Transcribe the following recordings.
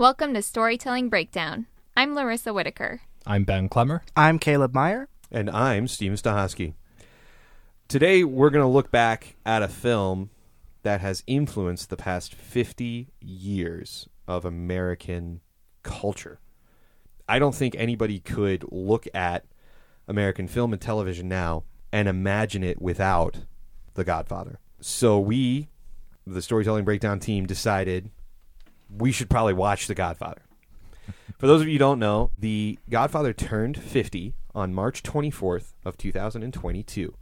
Welcome to Storytelling Breakdown. I'm Larissa Whitaker. I'm Ben Clemmer. I'm Caleb Meyer. And I'm Steven Stahosky. Today, we're going to look back at a film that has influenced the past 50 years of American culture. I don't think anybody could look at American film and television now and imagine it without The Godfather. So we, the Storytelling Breakdown team, decided we should probably watch The Godfather. For those of you who don't know, The Godfather turned 50 on March 24th of 2022.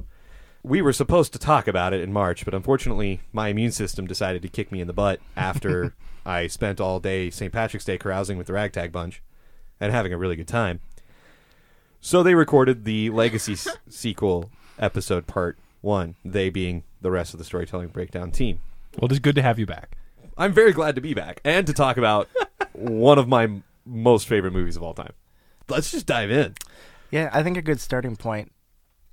We were supposed to talk about it in March, but unfortunately, my immune system decided to kick me in the butt after I spent all day St. Patrick's Day carousing with the Ragtag Bunch and having a really good time. So they recorded the Legacy s- sequel episode part one, they being the rest of the Storytelling Breakdown team. Well, it is good to have you back. I'm very glad to be back and to talk about one of my m- most favorite movies of all time. Let's just dive in. Yeah, I think a good starting point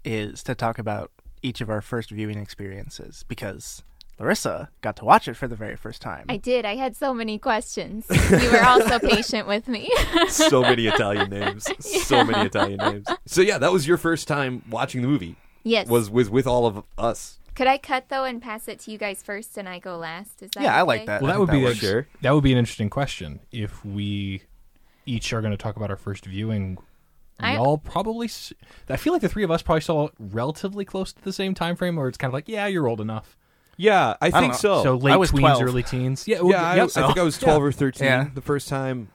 is to talk about each of our first viewing experiences because Larissa got to watch it for the very first time. I did. I had so many questions. You were all so patient with me. So many Italian names. So many Italian names. So yeah, that was your first time watching the movie. yes. Was with with all of us. Could I cut though and pass it to you guys first and I go last? Is that yeah, I okay? like that. Well, that think would be works. Sure. that would be an interesting question if we each are going to talk about our first viewing. We I- all probably. I feel like the three of us probably saw relatively close to the same time frame, or it's kind of like, yeah, you're old enough. Yeah, I think so. so late was tweens, 12. early teens. Yeah, yeah, I, yep. I think I was 12 or 13 Yeah. the first time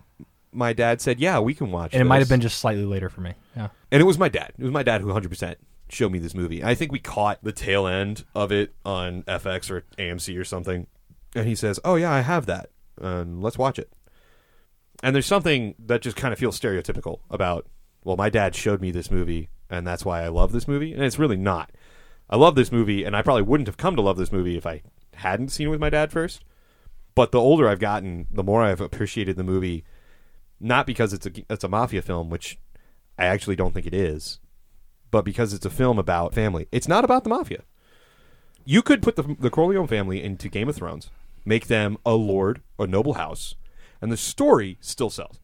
my dad said, "Yeah, we can watch." and it might have been just slightly later for me. Yeah. and it was my dad. It was my dad who 100% showed me this movie. I think we caught the tail end of it on FX or AMC or something. And he says, "Oh yeah, I have that. and let's watch it." And there's something that just kind of feels stereotypical about, well, my dad showed me this movie and that's why I love this movie, and it's really not. I love this movie and I probably wouldn't have come to love this movie if I hadn't seen it with my dad first. But the older I've gotten, the more I've appreciated the movie not because it's a it's a mafia film, which I actually don't think it is, but because it's a film about family. It's not about the mafia. You could put the the Corleone family into Game of Thrones, make them a lord, a noble house, and the story still sells.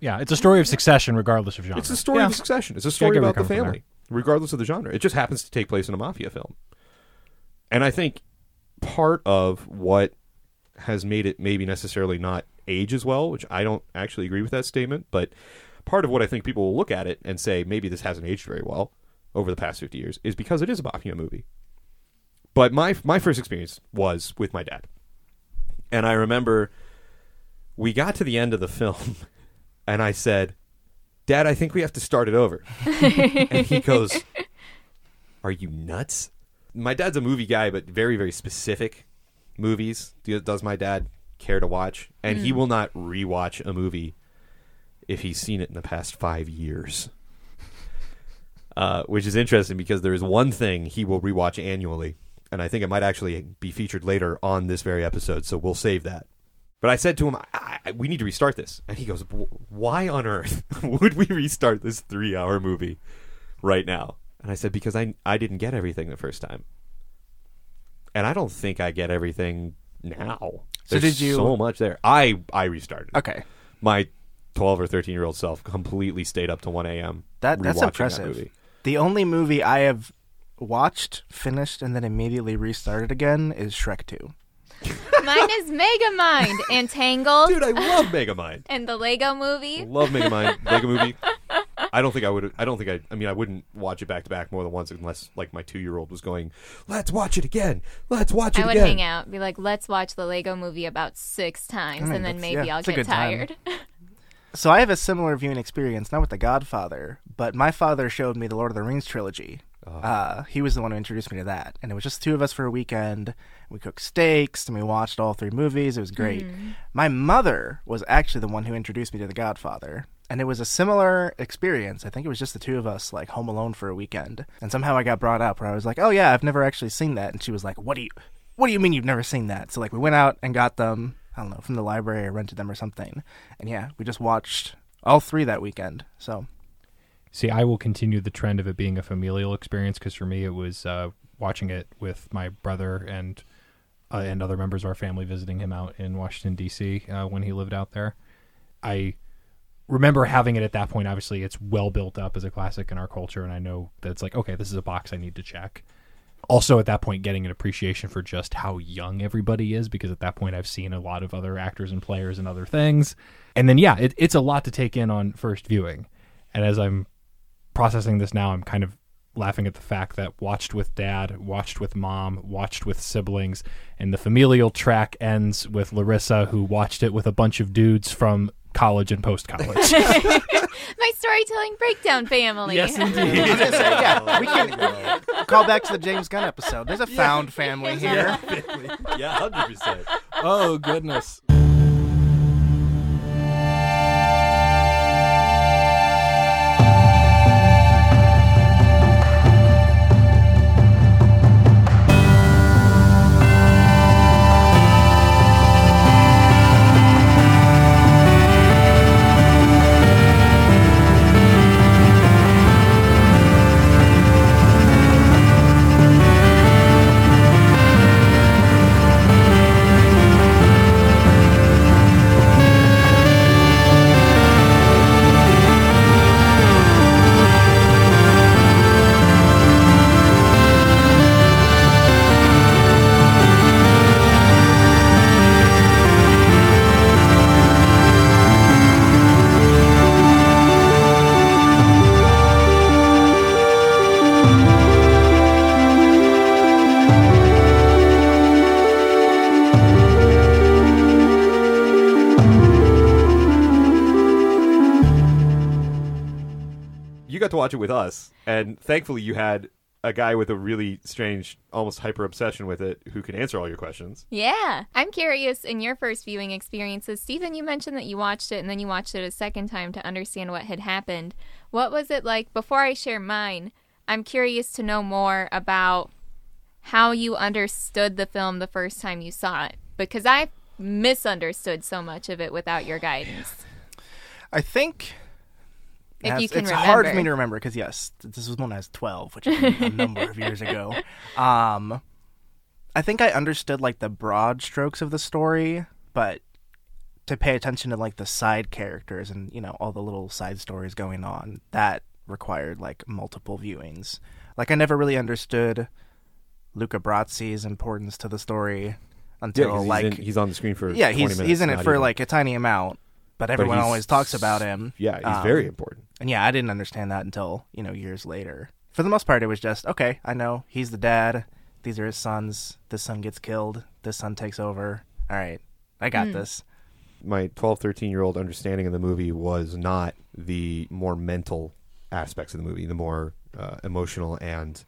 Yeah, it's a story of succession, regardless of genre. It's a story Yeah. of succession. It's a story about the family, regardless of the genre. It just happens to take place in a mafia film. And I think part of what has made it maybe necessarily not age as well, which I don't actually agree with that statement, but part of what I think people will look at it and say maybe this hasn't aged very well over the past 50 years is because it is a mafia movie. But my my first experience was with my dad. And I remember we got to the end of the film and I said, "Dad, I think we have to start it over." and he goes, "Are you nuts?" My dad's a movie guy, but very very specific movies does my dad care to watch, and he hmm. will not rewatch a movie if he's seen it in the past five years. Uh, which is interesting because there is one thing he will rewatch annually, and I think it might actually be featured later on this very episode. So we'll save that. But I said to him, I, I, "We need to restart this," and he goes, "Why on earth would we restart this three-hour movie right now?" And I said, "Because I I didn't get everything the first time, and I don't think I get everything now. So did you- so much there? I I restarted. Okay. My 12 or 13 year old self completely stayed up to 1 a.m. That that's rewatching impressive. That movie. The only movie I have watched, finished, and then immediately restarted again is Shrek 2. Mine is Megamind and Tangled Dude, I love Megamind. and the Lego movie. Love Megamind. Lego movie. I don't think I would. I don't think I. I mean, I wouldn't watch it back to back more than once unless, like, my two year old was going, "Let's watch it again. Let's watch it again. I would again." hang out, be like, let's watch the Lego movie about six times, I mean, and then maybe yeah, I'll get good time. tired. So I have a similar viewing experience, not with The Godfather, but my father showed me the Lord of the Rings trilogy. Uh, he was the one who introduced me to that, and it was just the two of us for a weekend. We cooked steaks and we watched all three movies. It was great. My mother was actually the one who introduced me to The Godfather, and it was a similar experience. I think it was just the two of us, like home alone for a weekend, and somehow I got brought up where I was like, "Oh yeah, I've never actually seen that," and she was like, "What do you, what do you mean you've never seen that?" So like we went out and got them. I don't know from the library or rented them or something, and yeah, we just watched all three that weekend. So See, I will continue the trend of it being a familial experience because for me it was uh, watching it with my brother and uh, and other members of our family visiting him out in Washington D.C. Uh, when he lived out there. I remember having it at that point. Obviously, it's well built up as a classic in our culture, and I know that it's like, okay, this is a box I need to check. Also, at that point, getting an appreciation for just how young everybody is, because at that point, I've seen a lot of other actors and players and other things. And then, yeah, it, it's a lot to take in on first viewing. And as I'm processing this now, I'm kind of laughing at the fact that watched with dad, watched with mom, watched with siblings, and the familial track ends with Larissa, who watched it with a bunch of dudes from college and post college. My storytelling breakdown family. yes, I was indeed. gonna say, yeah, we can call back to the James Gunn episode. There's a found family here. yeah, hundred percent. oh goodness. Watch it with us, and thankfully, you had a guy with a really strange, almost hyper obsession with it, who can answer all your questions. Yeah. I'm curious in your first viewing experiences, Stephen, you mentioned that you watched it and then you watched it a second time to understand what had happened. What was it like before I share mine? I'm curious to know more about how you understood the film the first time you saw it because I misunderstood so much of it without your guidance. I think If Yes, you can it's hard for me to remember because yes, this was when I was twelve, which is a number of years ago. Um, I think I understood like the broad strokes of the story, but to pay attention to like the side characters and you know all the little side stories going on, that required like multiple viewings. Like I never really understood Luca Brasi's importance to the story until 'cause he's, like in- he's on the screen for yeah 20 he's minutes, he's in it for even. like a tiny amount, but everyone he's always talks about him. yeah, he's Um, very important. and yeah, I didn't understand that until, you know, years later. For the most part, it was just, okay, I know he's the dad. These are his sons. This son gets killed. This son takes over. All right, I got this. my 12 13 year old understanding of the movie was not the more mental aspects of the movie the more uh, emotional and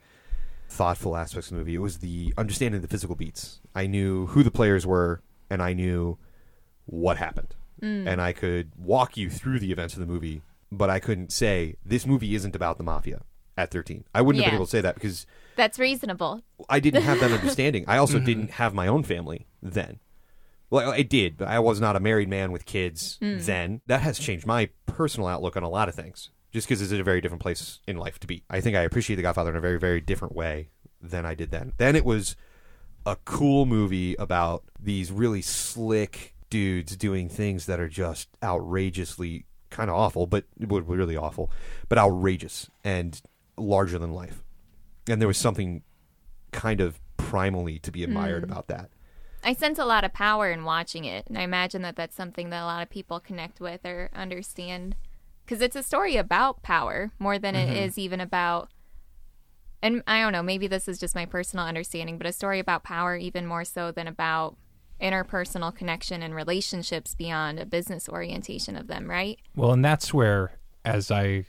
thoughtful aspects of the movie it was the understanding of the physical beats i knew who the players were and i knew what happened Mm. and i could walk you through the events of the movie but i couldn't say this movie isn't about the mafia at 13 i wouldn't have been able to say that because That's reasonable. I didn't have that understanding. I also mm-hmm. didn't have my own family then. Well, I did, but I was not a married man with kids mm. then. That has changed my personal outlook on a lot of things, just because it's a very different place in life to be. I think I appreciate The Godfather in a very, very different way than I did then. Then it was a cool movie about these really slick dudes doing things that are just outrageously kind of awful, but really awful, but outrageous and larger than life. And there was something kind of primally to be admired hmm. about that. I sense a lot of power in watching it, and I imagine that that's something that a lot of people connect with or understand because it's a story about power more than it mm-hmm. is even about. And I don't know, maybe this is just my personal understanding, but a story about power even more so than about interpersonal connection and relationships beyond a business orientation of them, right? Well, and that's where, as I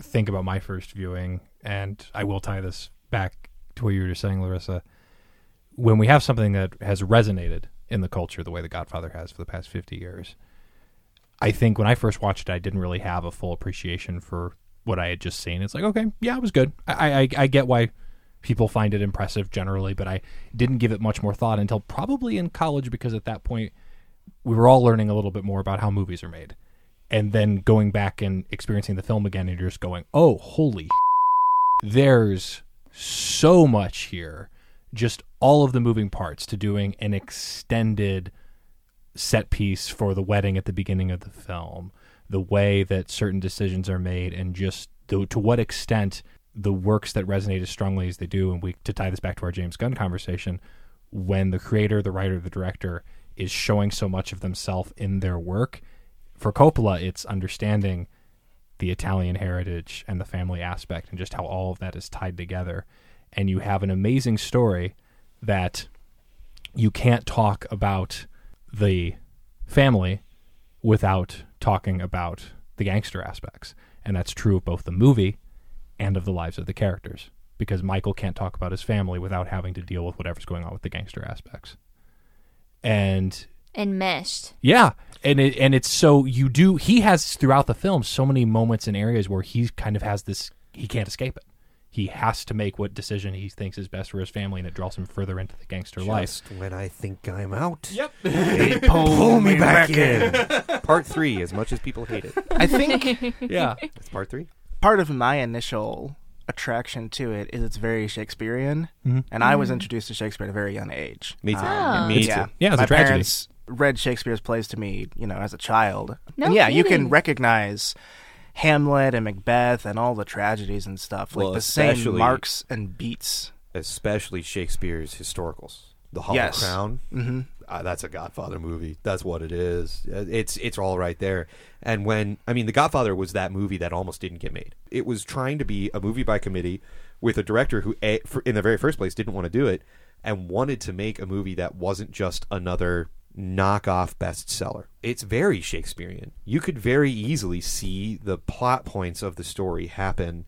think about my first viewing, and I will tie this back to what you were just saying, Larissa, when we have something that has resonated in the culture the way The Godfather has for the past 50 years, I think when I first watched it, I didn't really have a full appreciation for what I had just seen. It's like, okay, yeah, it was good. I, I, I get why people find it impressive generally, but I didn't give it much more thought until probably in college because at that point, we were all learning a little bit more about how movies are made. And then going back and experiencing the film again and you're just going oh holy there's so much here just all of the moving parts to doing an extended set piece for the wedding at the beginning of the film, the way that certain decisions are made, and just the, to what extent the works that resonate as strongly as they do. And we to tie this back to our James Gunn conversation, when the creator, the writer, the director is showing so much of themselves in their work. For Coppola, it's understanding the Italian heritage and the family aspect and just how all of that is tied together. And you have an amazing story that you can't talk about the family without talking about the gangster aspects. And that's true of both the movie and of the lives of the characters. Because Michael can't talk about his family without having to deal with whatever's going on with the gangster aspects. And Enmeshed. yeah, and it, and it's so you do. He has throughout the film so many moments and areas where he kind of has this. He can't escape it. He has to make what decision he thinks is best for his family, and it draws him further into the gangster life. Just when I think I'm out, Yep. they pull me back in. part three, as much as people hate it. I think Yeah. It's part three. Part of my initial attraction to it is it's very Shakespearean, Mhm. and I was introduced to Shakespeare at a very young age. Me too. Oh. Me yeah. too. Yeah, it's a my tragedy. parents read Shakespeare's plays to me, you know, as a child. No and yeah, you can recognize Hamlet and Macbeth and all the tragedies and stuff, like Well, the same marks and beats. Especially Shakespeare's historicals. The Hollow Yes. Crown. hmm uh, that's a Godfather movie. That's what it is. It's it's all right there. And when I mean, The Godfather was that movie that almost didn't get made. It was trying to be a movie by committee with a director who, in the very first place, didn't want to do it and wanted to make a movie that wasn't just another knockoff bestseller. It's very Shakespearean. You could very easily see the plot points of the story happen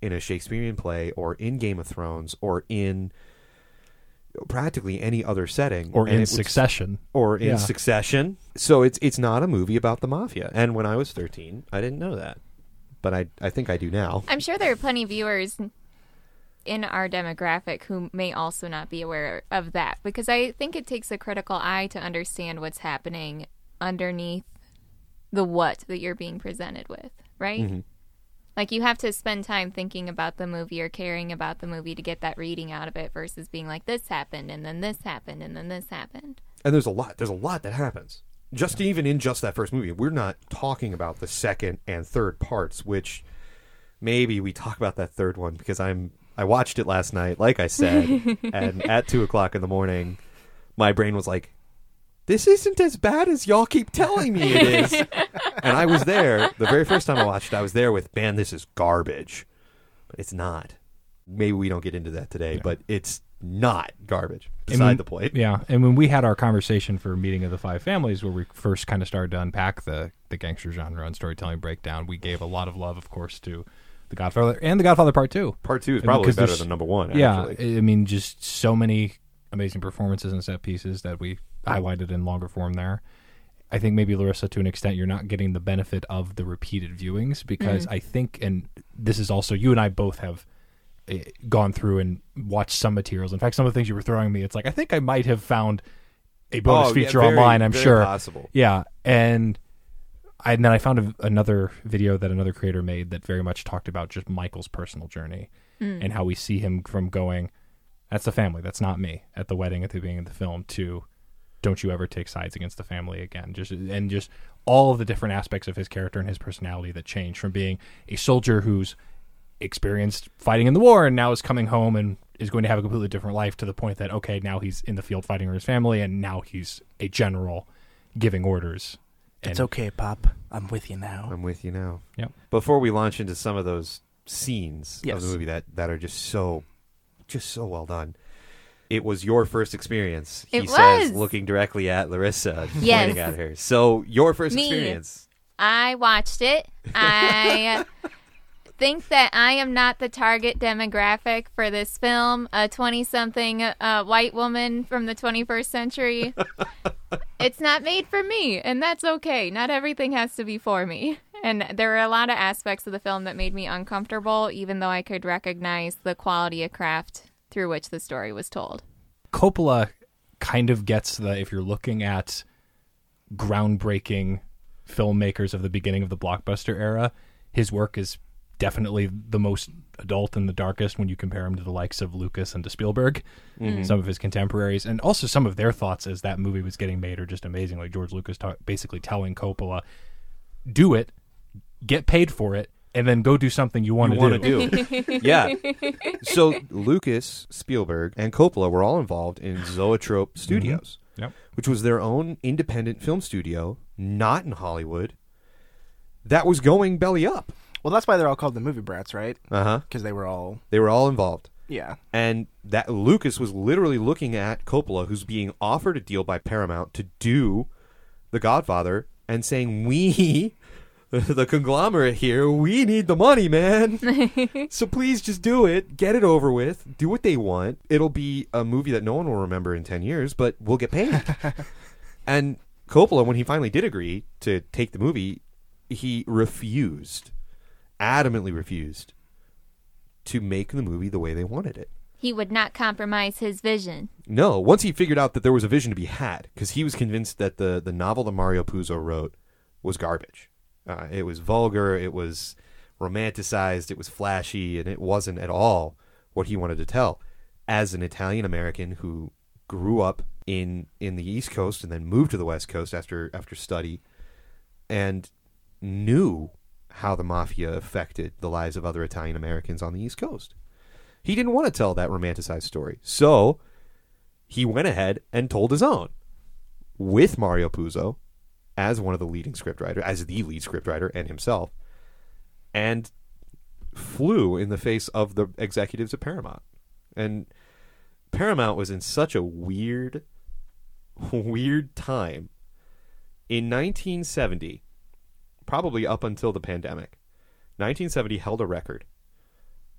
in a Shakespearean play or in Game of Thrones or in practically any other setting Or in it was- succession. or in Yeah. Succession. So it's it's not a movie about the mafia. And when I was 13, I didn't know that. But I I think I do now. I'm sure there are plenty of viewers in our demographic who may also not be aware of that because I think it takes a critical eye to understand what's happening underneath the what that you're being presented with, right? Mm-hmm. Like you have to spend time thinking about the movie or caring about the movie to get that reading out of it versus being like this happened and then this happened and then this happened. And there's a lot. There's a lot that happens. Just even in just that first movie. We're not talking about the second and third parts, which maybe we talk about that third one because I'm I watched it last night, like I said, and at two o'clock in the morning, my brain was like, "This isn't as bad as y'all keep telling me it is." and I was there the very first time I watched it. I was there with, "Man, this is garbage," but it's not. Maybe we don't get into that today, but it's not garbage. And Beside when- the point. Yeah, and when we had our conversation for meeting of the five families, where we first kind of started to unpack the the gangster genre and storytelling breakdown, we gave a lot of love, of course, to the Godfather and the Godfather Part Two. Part two is probably better than number one. Yeah, Actually. I I mean, just so many amazing performances and set pieces that we highlighted in longer form there. I think maybe Larissa, to an extent, you're not getting the benefit of the repeated viewings because I think, and this is also you and I both have eh, gone through and watched some materials. In fact, some of the things you were throwing me, it's like I think I might have found a bonus Oh, yeah, feature very- online. I'm sure. possible. Yeah, and I, and then I found a, another video that another creator made that very much talked about just Michael's personal journey and how we see him from going, "That's the family, that's not me," at the wedding at the beginning of the film to, "Don't you ever take sides against the family again." Just and just all of the different aspects of his character and his personality that change from being a soldier who's experienced fighting in the war and now is coming home and is going to have a completely different life to the point that okay now he's in the field fighting for his family and now he's a general giving orders It's okay, Pop. I'm with you now. I'm with you now. Yep. Before we launch into some of those scenes Yes. of the movie that, that are just so, just so well done. It was your first experience. He It says, was. looking directly at Larissa, Yes. pointing at her. So your first Me. experience. I watched it. I think that I am not the target demographic for this film. A 20 something uh, white woman from the 21st century. it's not made for me, and that's okay. Not everything has to be for me. And there were a lot of aspects of the film that made me uncomfortable, even though I could recognize the quality of craft through which the story was told. Coppola kind of gets the if you're looking at groundbreaking filmmakers of the beginning of the blockbuster era, his work is definitely the most adult and the darkest when you compare him to the likes of Lucas and to Spielberg, mm-hmm. some of his contemporaries, and also some of their thoughts as that movie was getting made are just amazing. Like George Lucas ta- basically telling Coppola, "Do it, get paid for it, and then go do something you want to want to do. yeah. So Lucas, Spielberg, and Coppola were all involved in Zoetrope Studios, Yep. which was their own independent film studio, not in Hollywood, that was going belly up. Well, that's why they're all called the movie brats, right? Uh huh. Because they were all They were all involved. yeah. And that Lucas was literally looking at Coppola, who's being offered a deal by Paramount to do The Godfather, and saying, "We, the conglomerate here, we need the money, man. so please just do it, get it over with, do what they want. It'll be a movie that no one will remember in ten years, but we'll get paid." and Coppola, when he finally did agree to take the movie, he refused, adamantly refused, to make the movie the way they wanted it. He would not compromise his vision. No, once he figured out that there was a vision to be had, because he was convinced that the, the novel that Mario Puzo wrote was garbage. Uh, it was vulgar, it was romanticized, it was flashy, and it wasn't at all what he wanted to tell. As an Italian American who grew up in in the East Coast and then moved to the West Coast after after study, and knew how the mafia affected the lives of other Italian Americans on the East Coast. He didn't want to tell that romanticized story. So he went ahead and told his own with Mario Puzo as one of the leading scriptwriter, as the lead scriptwriter and himself, and flew in the face of the executives at Paramount. And Paramount was in such a weird, weird time. In 1970, probably up until the pandemic, 1970 held a record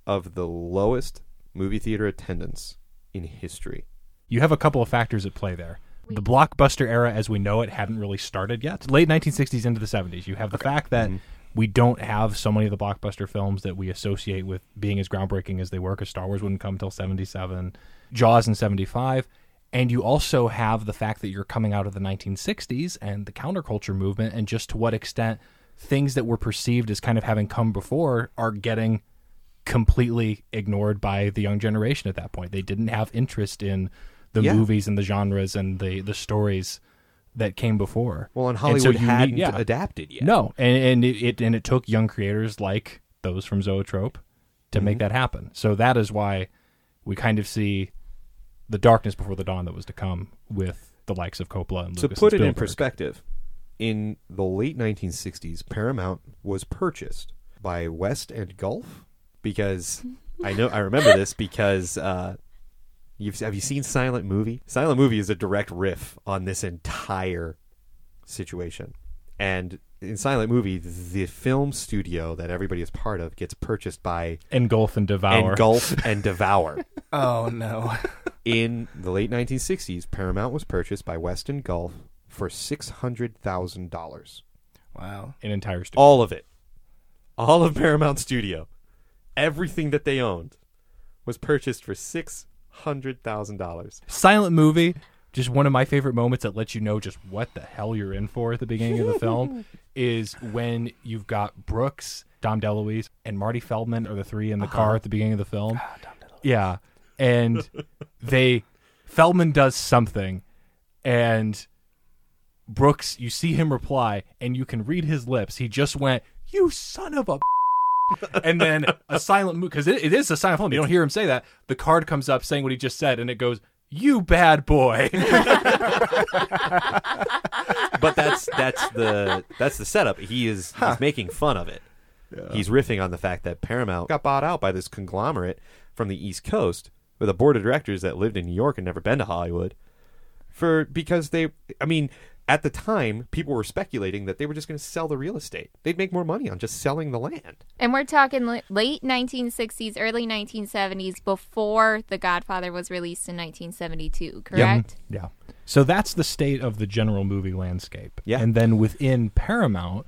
of the lowest movie theater attendance in history. You have a couple of factors at play there. The blockbuster era, as we know it, hadn't really started yet. Late 1960s into the 70s. You have the fact that mm-hmm. we don't have so many of the blockbuster films that we associate with being as groundbreaking as they were, because Star Wars wouldn't come until 77, Jaws in 75. And you also have the fact that you're coming out of the 1960s and the counterculture movement, and just to what extent things that were perceived as kind of having come before are getting completely ignored by the young generation at that point. They didn't have interest in the Yeah. movies and the genres and the the stories that came before. Well, and so Hollywood you need- hadn't yeah. adapted yet. No, and and it, it and it took young creators like those from Zoetrope to Mm-hmm. make that happen. So that is why we kind of see the darkness before the dawn that was to come with the likes of Coppola and to Lucas put and it in perspective, in the late 1960s, Paramount was purchased by West and Gulf because I know I remember this because uh, you've have you seen Silent Movie? Silent Movie is a direct riff on this entire situation, and in Silent Movie, the film studio that everybody is part of gets purchased by engulf and devour. Engulf and Devour. Oh no. In the late 1960s, Paramount was purchased by Weston Gulf for six hundred thousand dollars. wow. an entire studio. All of it, all of Paramount Studio, everything that they owned, was purchased for six hundred thousand dollars. silent movie just one of my favorite moments that lets you know just what the hell you're in for at the beginning of the film is when you've got Brooks, Dom DeLuise, and Marty Feldman are the three in the car uh-huh. at the beginning of the film. Ah, yeah, and they Feldman does something, and Brooks, you see him reply, and you can read his lips. He just went, "You son of a." and then a silent move because it, it is a silent film. You don't hear him say that. The card comes up saying what he just said, and it goes, "You bad boy." But that's that's the that's the setup. He is he's making fun of it. He's riffing on the fact that Paramount got bought out by this conglomerate from the East Coast with a board of directors that lived in New York and never been to Hollywood. For because they, I mean, at the time, people were speculating that they were just going to sell the real estate. They'd make more money on just selling the land. And we're talking late 1960s, early 1970s, before The Godfather was released in 1972, correct? Yeah. So that's the state of the general movie landscape. Yeah. And then within Paramount,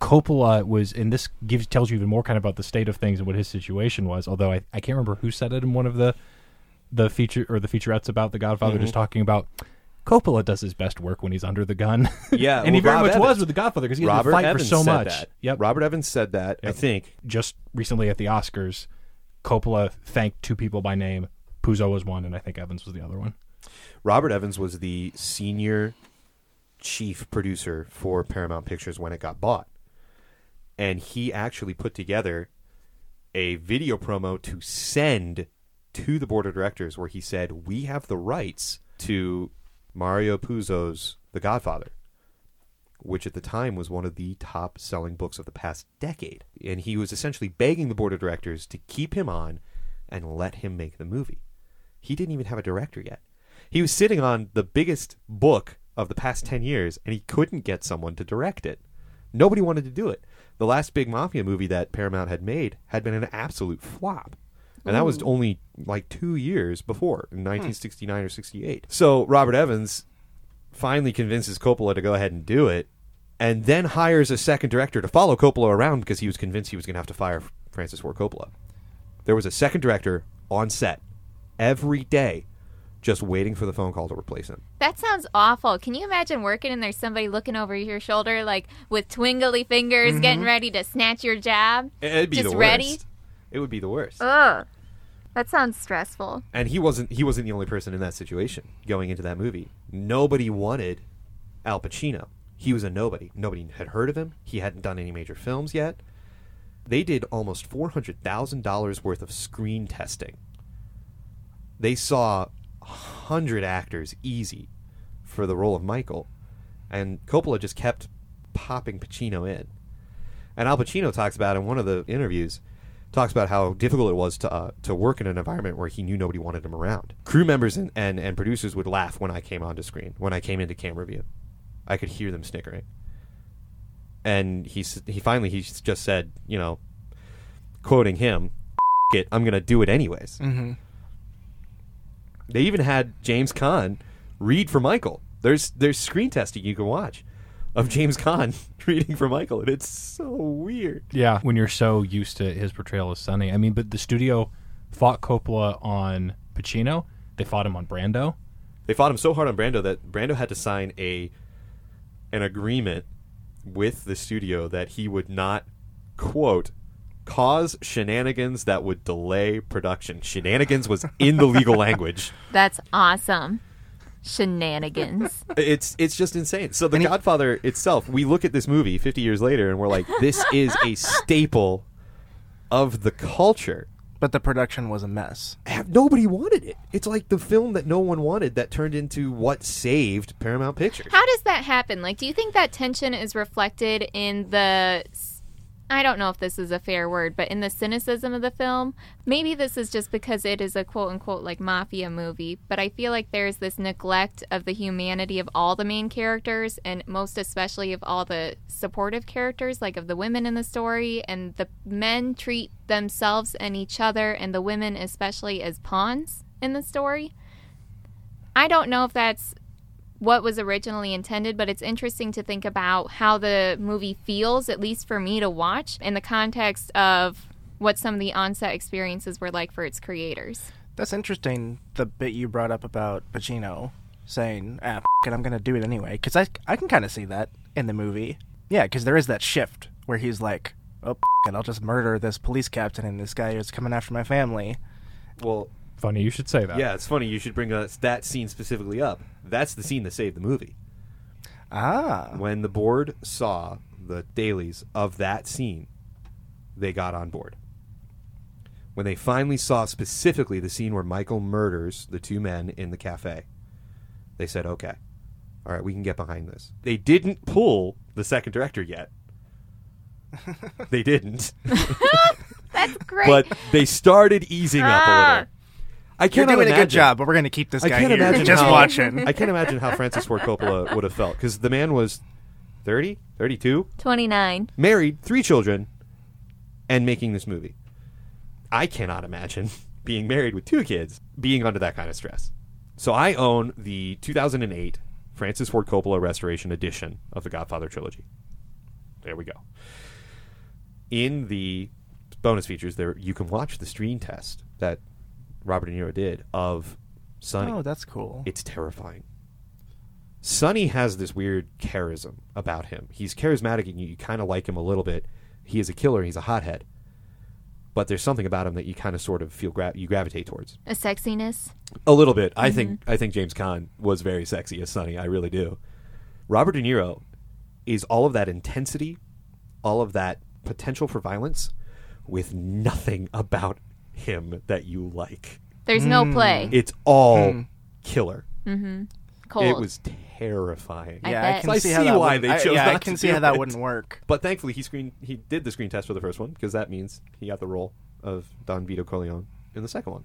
Coppola was, and this gives tells you even more kind of about the state of things and what his situation was. Although I, I can't remember who said it in one of the the feature or the featurettes about The Godfather, just mm-hmm. talking about Coppola does his best work when he's under the gun. Yeah, and he very Rob much Evans- was with The Godfather because he had Robert to fight Evans for so said much. that. Yep. Robert Evans said that. I think Just recently at the Oscars, Coppola thanked two people by name. Puzo was one, and I think Evans was the other one. Robert Evans was the senior chief producer for Paramount Pictures when it got bought. And he actually put together a video promo to send to the board of directors where he said, We have the rights to Mario Puzo's The Godfather, which at the time was one of the top selling books of the past decade. And he was essentially begging the board of directors to keep him on and let him make the movie. He didn't even have a director yet. He was sitting on the biggest book of the past 10 years and he couldn't get someone to direct it. Nobody wanted to do it. The last big mafia movie that Paramount had made had been an absolute flop. And that was only like two years before, in hmm. 1969 or 68. So Robert Evans finally convinces Coppola to go ahead and do it, and then hires a second director to follow Coppola around because he was convinced he was going to have to fire Francis Ford Coppola. There was a second director on set every day, just waiting for the phone call to replace him. That sounds awful. Can you imagine working and there's somebody looking over your shoulder, like with twingly fingers, mm-hmm. getting ready to snatch your job? It'd be Just the ready? worst. It would be the worst. Ugh. That sounds stressful. and he wasn't he wasn't the only person in that situation going into that movie. Nobody wanted Al Pacino. He was a nobody. Nobody had heard of him. He hadn't done any major films yet. They did almost four hundred thousand dollars worth of screen testing. They saw hundred actors easy for the role of Michael, and Coppola just kept popping Pacino in. And Al Pacino talks about in one of the interviews, talks about how difficult it was to uh, to work in an environment where he knew nobody wanted him around. Crew members and, and, and producers would laugh when I came onto screen, when I came into camera view. I could hear them snickering. And he he finally he just said, you know, quoting him, "F- it, I'm going to do it anyways. Mm-hmm. They even had James Caan read for Michael. There's there's screen testing you can watch of James Caan reading for Michael, and it's so weird. Yeah, when you're so used to his portrayal of Sonny. I mean, but the studio fought Coppola on Pacino. They fought him on Brando. They fought him so hard on Brando that Brando had to sign a an agreement with the studio that he would not quote cause shenanigans that would delay production. Shenanigans was in the legal language. That's awesome. Shenanigans. It's it's just insane. So The And he- Godfather itself, we look at this movie 50 years later and we're like this is a staple of the culture. But the production was a mess. have- nobody wanted it. It's like the film that no one wanted that turned into what saved Paramount Pictures. How does that happen? Like, do you think that tension is reflected in the. I don't know if this is a fair word, but in the cynicism of the film, maybe this is just because it is a quote unquote like mafia movie, but I feel like there's this neglect of the humanity of all the main characters and most especially of all the supportive characters, like of the women in the story, and the men treat themselves and each other and the women especially as pawns in the story. I don't know if that's what was originally intended, but it's interesting to think about how the movie feels, at least for me to watch, in the context of what some of the onset experiences were like for its creators. That's interesting. The bit you brought up about Pacino saying, "Ah, f- it, I'm gonna do it anyway," because I I can kind of see that in the movie. Yeah, because there is that shift where he's like, "Oh, f- it, I'll just murder this police captain, and this guy is coming after my family." Well, Funny you should say that. yeah, it's funny you should bring us that scene specifically up. That's the scene that saved the movie. Ah, When the board saw the dailies of that scene, they got on board. When they finally saw specifically the scene where Michael murders the two men in the cafe, they said, "Okay, all right, we can get behind this." They didn't pull the second director yet. they didn't, That's great. but they started easing up a Ah. little. I you're can't doing a good job, but we're gonna keep this I guy can't here imagine just how- watching. I can't imagine how Francis Ford Coppola would have felt because the man was 30, 32, 29. married, three children, and making this movie. I cannot imagine being married with two kids, being under that kind of stress. So I own the 2008 Francis Ford Coppola restoration edition of the Godfather trilogy. There we go. In the bonus features, there you can watch the screen test that Robert De Niro did of Sonny. Oh, that's cool. It's terrifying. Sonny has this weird charism about him. He's charismatic and you, you kind of like him a little bit. He is a killer. He's a hothead. But there's something about him that you kind of sort of feel gra- you gravitate towards. A sexiness. A little bit. I think mm-hmm. I think James Caan was very sexy as Sonny. I really do. Robert De Niro is all of that intensity, all of that potential for violence, with nothing about him that you like. There's no play. It's all Hmm. killer. Cold. It was terrifying. I yeah, bet. I can So I see, see that why wouldn't- they I- chose yeah, I not can to see do how that it. wouldn't work. But thankfully, he screen he did the screen test for the first one because that means he got the role of Don Vito Corleone in the second one,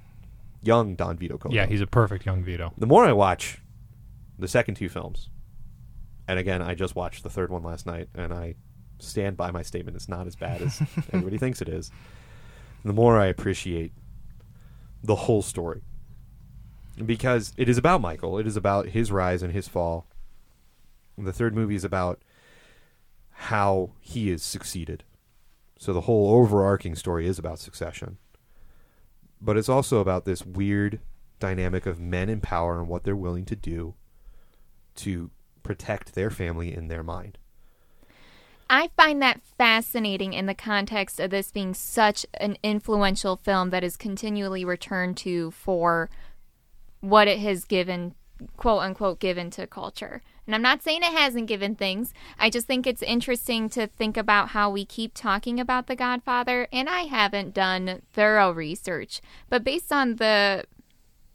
young Don Vito Corleone. Yeah, he's a perfect young Vito. the more I watch the second two films, and again, I just watched the third one last night, and I stand by my statement. It's not as bad as everybody thinks it is. The more I appreciate the whole story, because it is about Michael. It is about his rise and his fall. The third movie is about how he is succeeded. So the whole overarching story is about succession. But it's also about this weird dynamic of men in power and what they're willing to do to protect their family in their mind. I find that fascinating in the context of this being such an influential film that is continually returned to for what it has given, quote unquote, given to culture. And I'm not saying it hasn't given things. I just think it's interesting to think about how we keep talking about The Godfather. And I haven't done thorough research, but based on the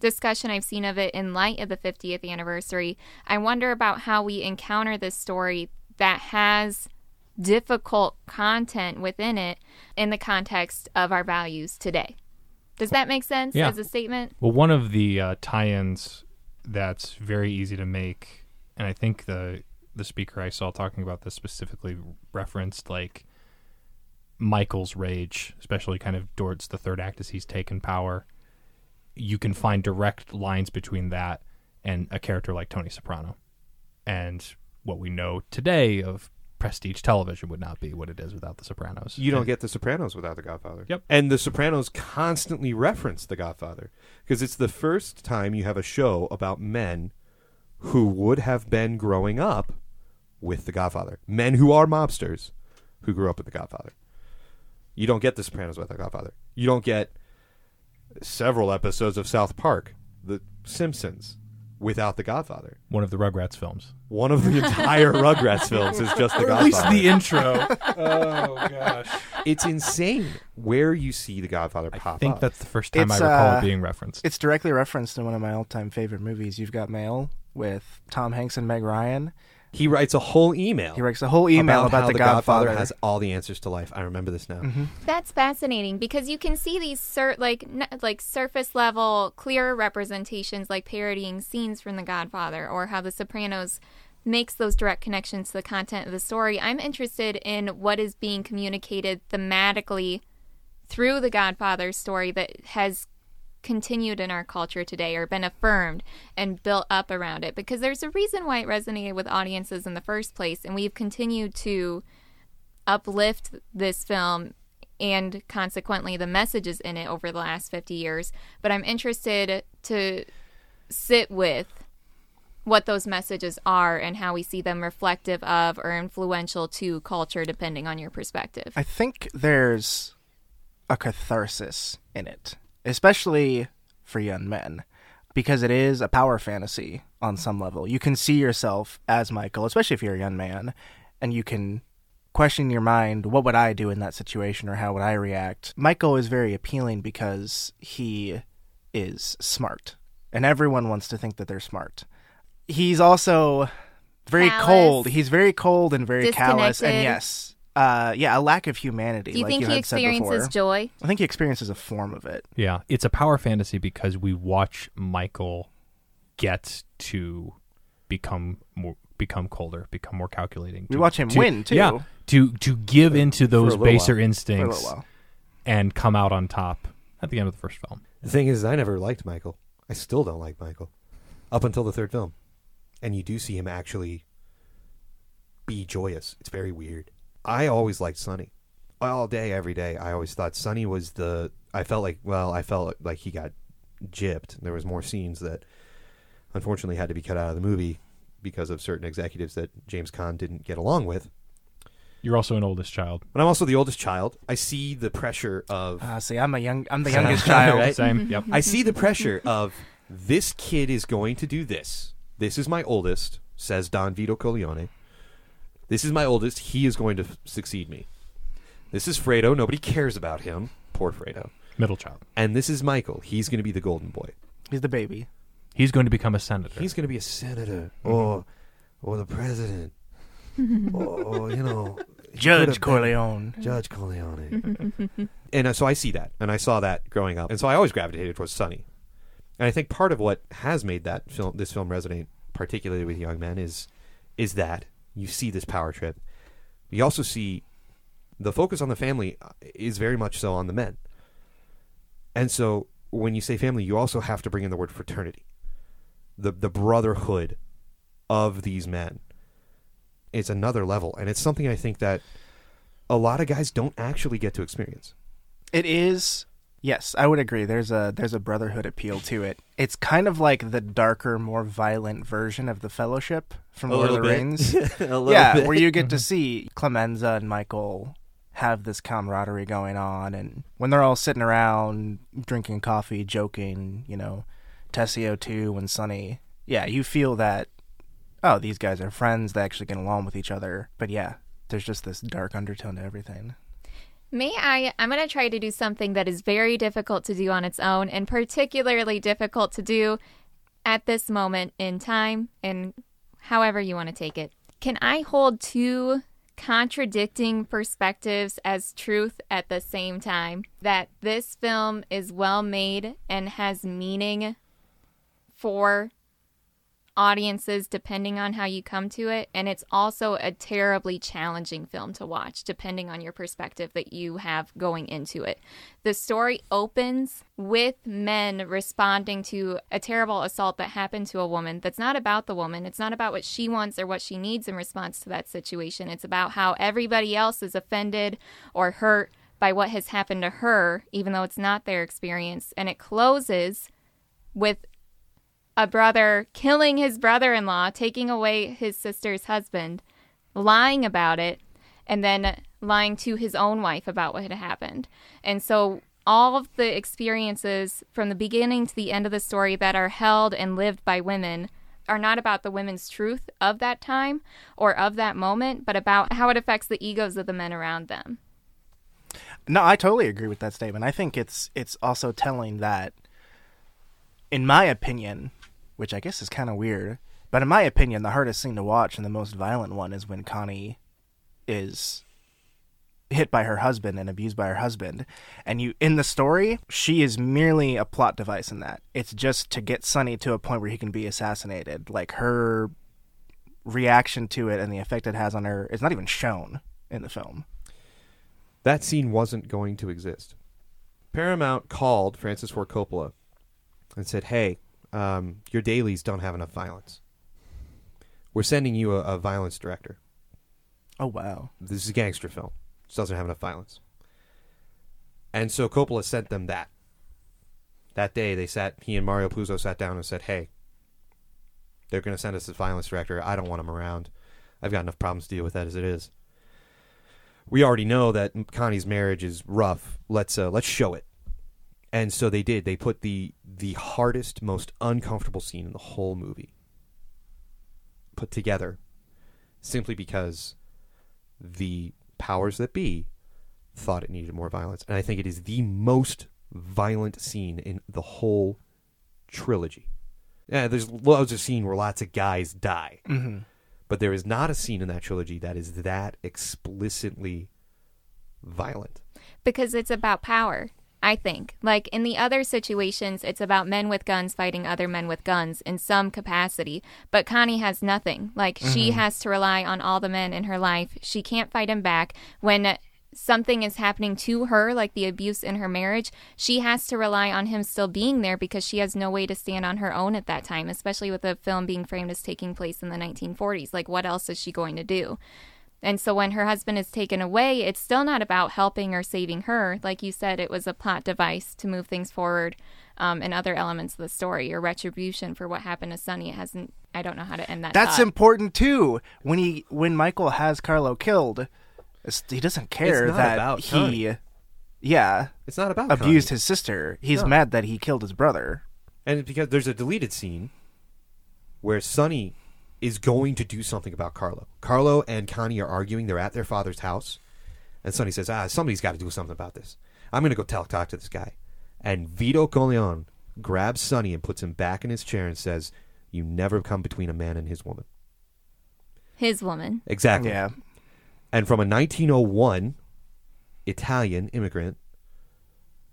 discussion I've seen of it in light of the 50th anniversary, I wonder about how we encounter this story that has difficult content within it in the context of our values today. Does that make sense Yeah. as a statement? Well, one of the uh, tie-ins that's very easy to make, and I think the the speaker I saw talking about this specifically referenced like Michael's rage, especially kind of towards the third act as he's taken power. You can find direct lines between that and a character like Tony Soprano, and what we know today of prestige television would not be what it is without The Sopranos. You don't And- get The Sopranos without The Godfather. Yep. And The Sopranos constantly reference The Godfather because it's the first time you have a show about men who would have been growing up with The Godfather. Men who are mobsters who grew up with The Godfather. You don't get The Sopranos without The Godfather. You don't get several episodes of South Park, The Simpsons, without The Godfather. one of the Rugrats films. One of the entire Rugrats films is just The Or at least the intro. oh gosh. it's insane where you see The Godfather pop. I think up. that's the first time It's, I recall uh, it being referenced. It's directly referenced in one of my all-time favorite movies. You've got Mail with Tom Hanks and Meg Ryan. He writes a whole email. He writes a whole email about, how the, the Godfather. has all the answers to life. I remember this now. Mm-hmm. That's fascinating because you can see these sur- like n- like surface level clear representations like parodying scenes from The Godfather or how The Sopranos makes those direct connections to the content of the story. I'm interested in what is being communicated thematically through The Godfather story that has continued in our culture today or been affirmed and built up around it. Because there's a reason why it resonated with audiences in the first place and we've continued to uplift this film and consequently the messages in it over the last 50 years. But i'm interested to sit with what those messages are and how we see them reflective of or influential to culture depending on your perspective. I think there's a catharsis in it, especially for young men, because it is a power fantasy on some level. You can see yourself as Michael, especially if you're a young man, and you can question your mind, what would I do in that situation or how would I react? Michael is very appealing because he is smart, and everyone wants to think that they're smart. He's also very Callous. cold. He's very cold and very callous, and yes, uh, yeah, a lack of humanity. do you like think you he experiences joy I think he experiences a form of it. yeah, it's a power fantasy because we watch Michael get to become more become colder, become more calculating. We to- watch him to- win, too. Yeah, to to give into those baser while. Instincts and come out on top at the end of the first film. The thing is, I never liked Michael. I still don't like Michael up until the third film, and you do see him actually be joyous. It's very weird. I always liked Sonny. All day, every day, I always thought Sonny was the. I felt like, well, I felt like he got gypped. There was more scenes that, unfortunately, had to be cut out of the movie because of certain executives that James Caan didn't get along with. You're also an oldest child. But I'm also the oldest child. I see the pressure of Uh, see, I'm a young, I'm the youngest child. Right? Same. Yep. I see the pressure of this kid is going to do this. This is my oldest, says Don Vito Corleone. This is my oldest. He is going to f- succeed me. This is Fredo. Nobody cares about him. Poor Fredo. Middle child. And this is Michael. He's going to be the golden boy. He's the baby. He's going to become a senator. He's going to be a senator or or the president. or, you know, he could Judge have been- Corleone. Judge Corleone. and uh, so I see that, and I saw that growing up, and so I always gravitated towards Sonny. And I think part of what has made that film, this film, resonate particularly with young men is is that you see this power trip. You also see the focus on the family uh, is very much so on the men. And so when you say family, you also have to bring in the word fraternity, the the brotherhood of these men. It's another level, and it's something I think that a lot of guys don't actually get to experience. It is. Yes, I would agree. There's a there's a brotherhood appeal to it. It's kind of like the darker, more violent version of the Fellowship from Lord of the Rings. yeah, where you get to see Clemenza and Michael have this camaraderie going on, and when they're all sitting around drinking coffee, joking, you know, Tessio too and Sonny. Yeah, you feel that. Oh, these guys are friends. They actually get along with each other. But yeah, there's just this dark undertone to everything. May I? I'm going to try to do something that is very difficult to do on its own and particularly difficult to do at this moment in time and however you want to take it. Can I hold two contradicting perspectives as truth at the same time? That this film is well made and has meaning for audiences depending on how you come to it and it's also a terribly challenging film to watch depending on your perspective that you have going into it. The story opens with men responding to a terrible assault that happened to a woman that's not about the woman. It's not about what she wants or what she needs in response to that situation. It's about how everybody else is offended or hurt by what has happened to her even though it's not their experience and it closes with a brother killing his brother in law, taking away his sister's husband, lying about it, and then lying to his own wife about what had happened. And so all of the experiences from the beginning to the end of the story that are held and lived by women are not about the women's truth of that time or of that moment, but about how it affects the egos of the men around them. No, I totally agree with that statement. I think it's it's also telling that in my opinion, which I guess is kind of weird, but in my opinion, the hardest scene to watch and the most violent one is when Connie is hit by her husband and abused by her husband. And you in the story, she is merely a plot device in that. It's just to get Sonny to a point where he can be assassinated. Like her reaction to it and the effect it has on her is not even shown in the film. That scene wasn't going to exist. Paramount called Francis Ford Coppola and said, "Hey, um, your dailies don't have enough violence. We're sending you a, a violence director. Oh wow. This is a gangster film. This doesn't have enough violence." And so Coppola sent them that. That day, they sat. He and Mario Puzo sat down and said, "Hey, they're going to send us a violence director. I don't want him around. I've got enough problems to deal with that as it is." we already know that Connie's marriage is rough. Let's uh, let's show it. And so they did. They put the the hardest, most uncomfortable scene in the whole movie put together, simply because the powers that be thought it needed more violence. And I think it is the most violent scene in the whole trilogy. Yeah, there's loads of scene where lots of guys die. Mm-hmm. But there is not a scene in that trilogy that is that explicitly violent. because it's about power. I think. Like in the other situations, it's about men with guns fighting other men with guns in some capacity. But Connie has nothing. Like she mm-hmm. has to rely on all the men in her life. She can't fight him back. When something is happening to her, like the abuse in her marriage, she has to rely on him still being there because she has no way to stand on her own at that time, especially with the film being framed as taking place in the 1940s. Like, what else is she going to do? And so when her husband is taken away, it's still not about helping or saving her. Like you said, it was a plot device to move things forward um, and other elements of the story or retribution for what happened to Sonny. It hasn't, I don't know how to end that. That's thought. important too. When he when Michael has Carlo killed, he doesn't care not that about he, Connie. yeah, It's not about abused Connie. his sister. He's No. mad that he killed his brother. And because there's a deleted scene where Sonny is going to do something about Carlo. Carlo and Connie are arguing. They're at their father's house. And Sonny says, ah, somebody's got to do something about this. I'm going to go tell, talk to this guy. And Vito Corleone grabs Sonny and puts him back in his chair and says, you never come between a man and his woman. His woman. Exactly. Yeah, And from a 1901 Italian immigrant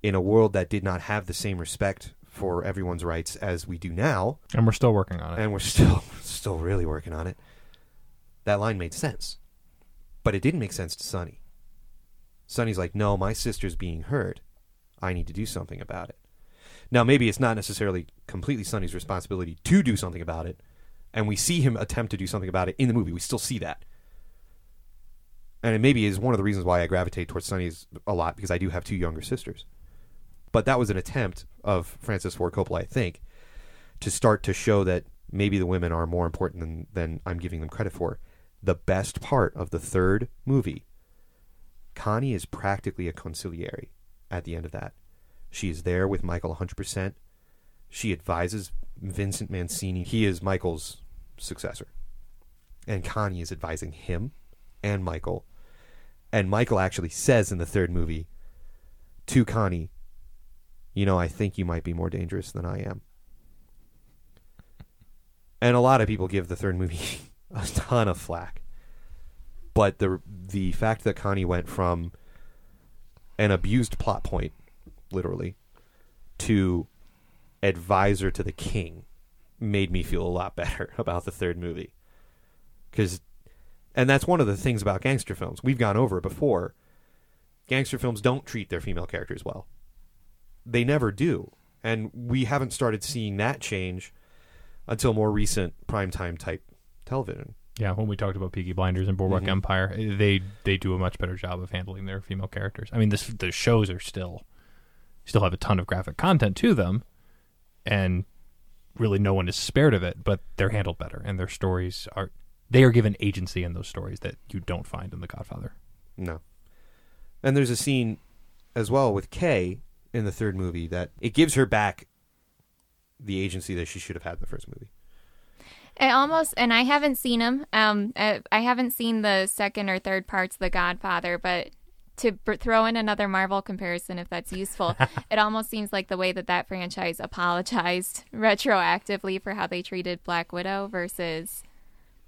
in a world that did not have the same respect for everyone's rights as we do now, And we're still working on it. and we're still still really working on it. That line made sense, but it didn't make sense to Sonny. Sonny's like, "No, my sister's being hurt. I need to do something about it." Now, maybe it's not necessarily completely Sonny's responsibility to do something about it, and we see him attempt to do something about it in the movie. We still see that, and it maybe is one of the reasons why I gravitate towards Sonny's a lot because I do have two younger sisters. But that was an attempt of Francis Ford Coppola, I think, to start to show that maybe the women are more important than, than I'm giving them credit for. The best part of the third movie, Connie is practically a consigliere at the end of that. She is there with Michael 100%. She advises Vincent Mancini. He is Michael's successor. And Connie is advising him and Michael. And Michael actually says in the third movie to Connie, You know, I think you might be more dangerous than I am. And a lot of people give the third movie a ton of flack. But the the fact that Connie went from an abused plot point, literally, to advisor to the king made me feel a lot better about the third movie. Cuz and that's one of the things about gangster films. We've gone over before. Gangster films don't treat their female characters well. They never do. And we haven't started seeing that change until more recent primetime type television. yeah, when we talked about Peaky Blinders and Boardwalk Mhm. Empire, eh, they they do a much better job of handling their female characters. I mean, this the shows are still still have a ton of graphic content to them, and really no one is spared of it. But they're handled better, and their stories are they are given agency in those stories that you don't find in The Godfather. No. And there's a scene as well with Kay in the third movie that it gives her back the agency that she should have had in the first movie. It almost, and I haven't seen them. Um, I, I haven't seen the second or third parts of The Godfather, but to br- throw in another Marvel comparison, if that's useful, it almost seems like the way that that franchise apologized retroactively for how they treated Black Widow versus.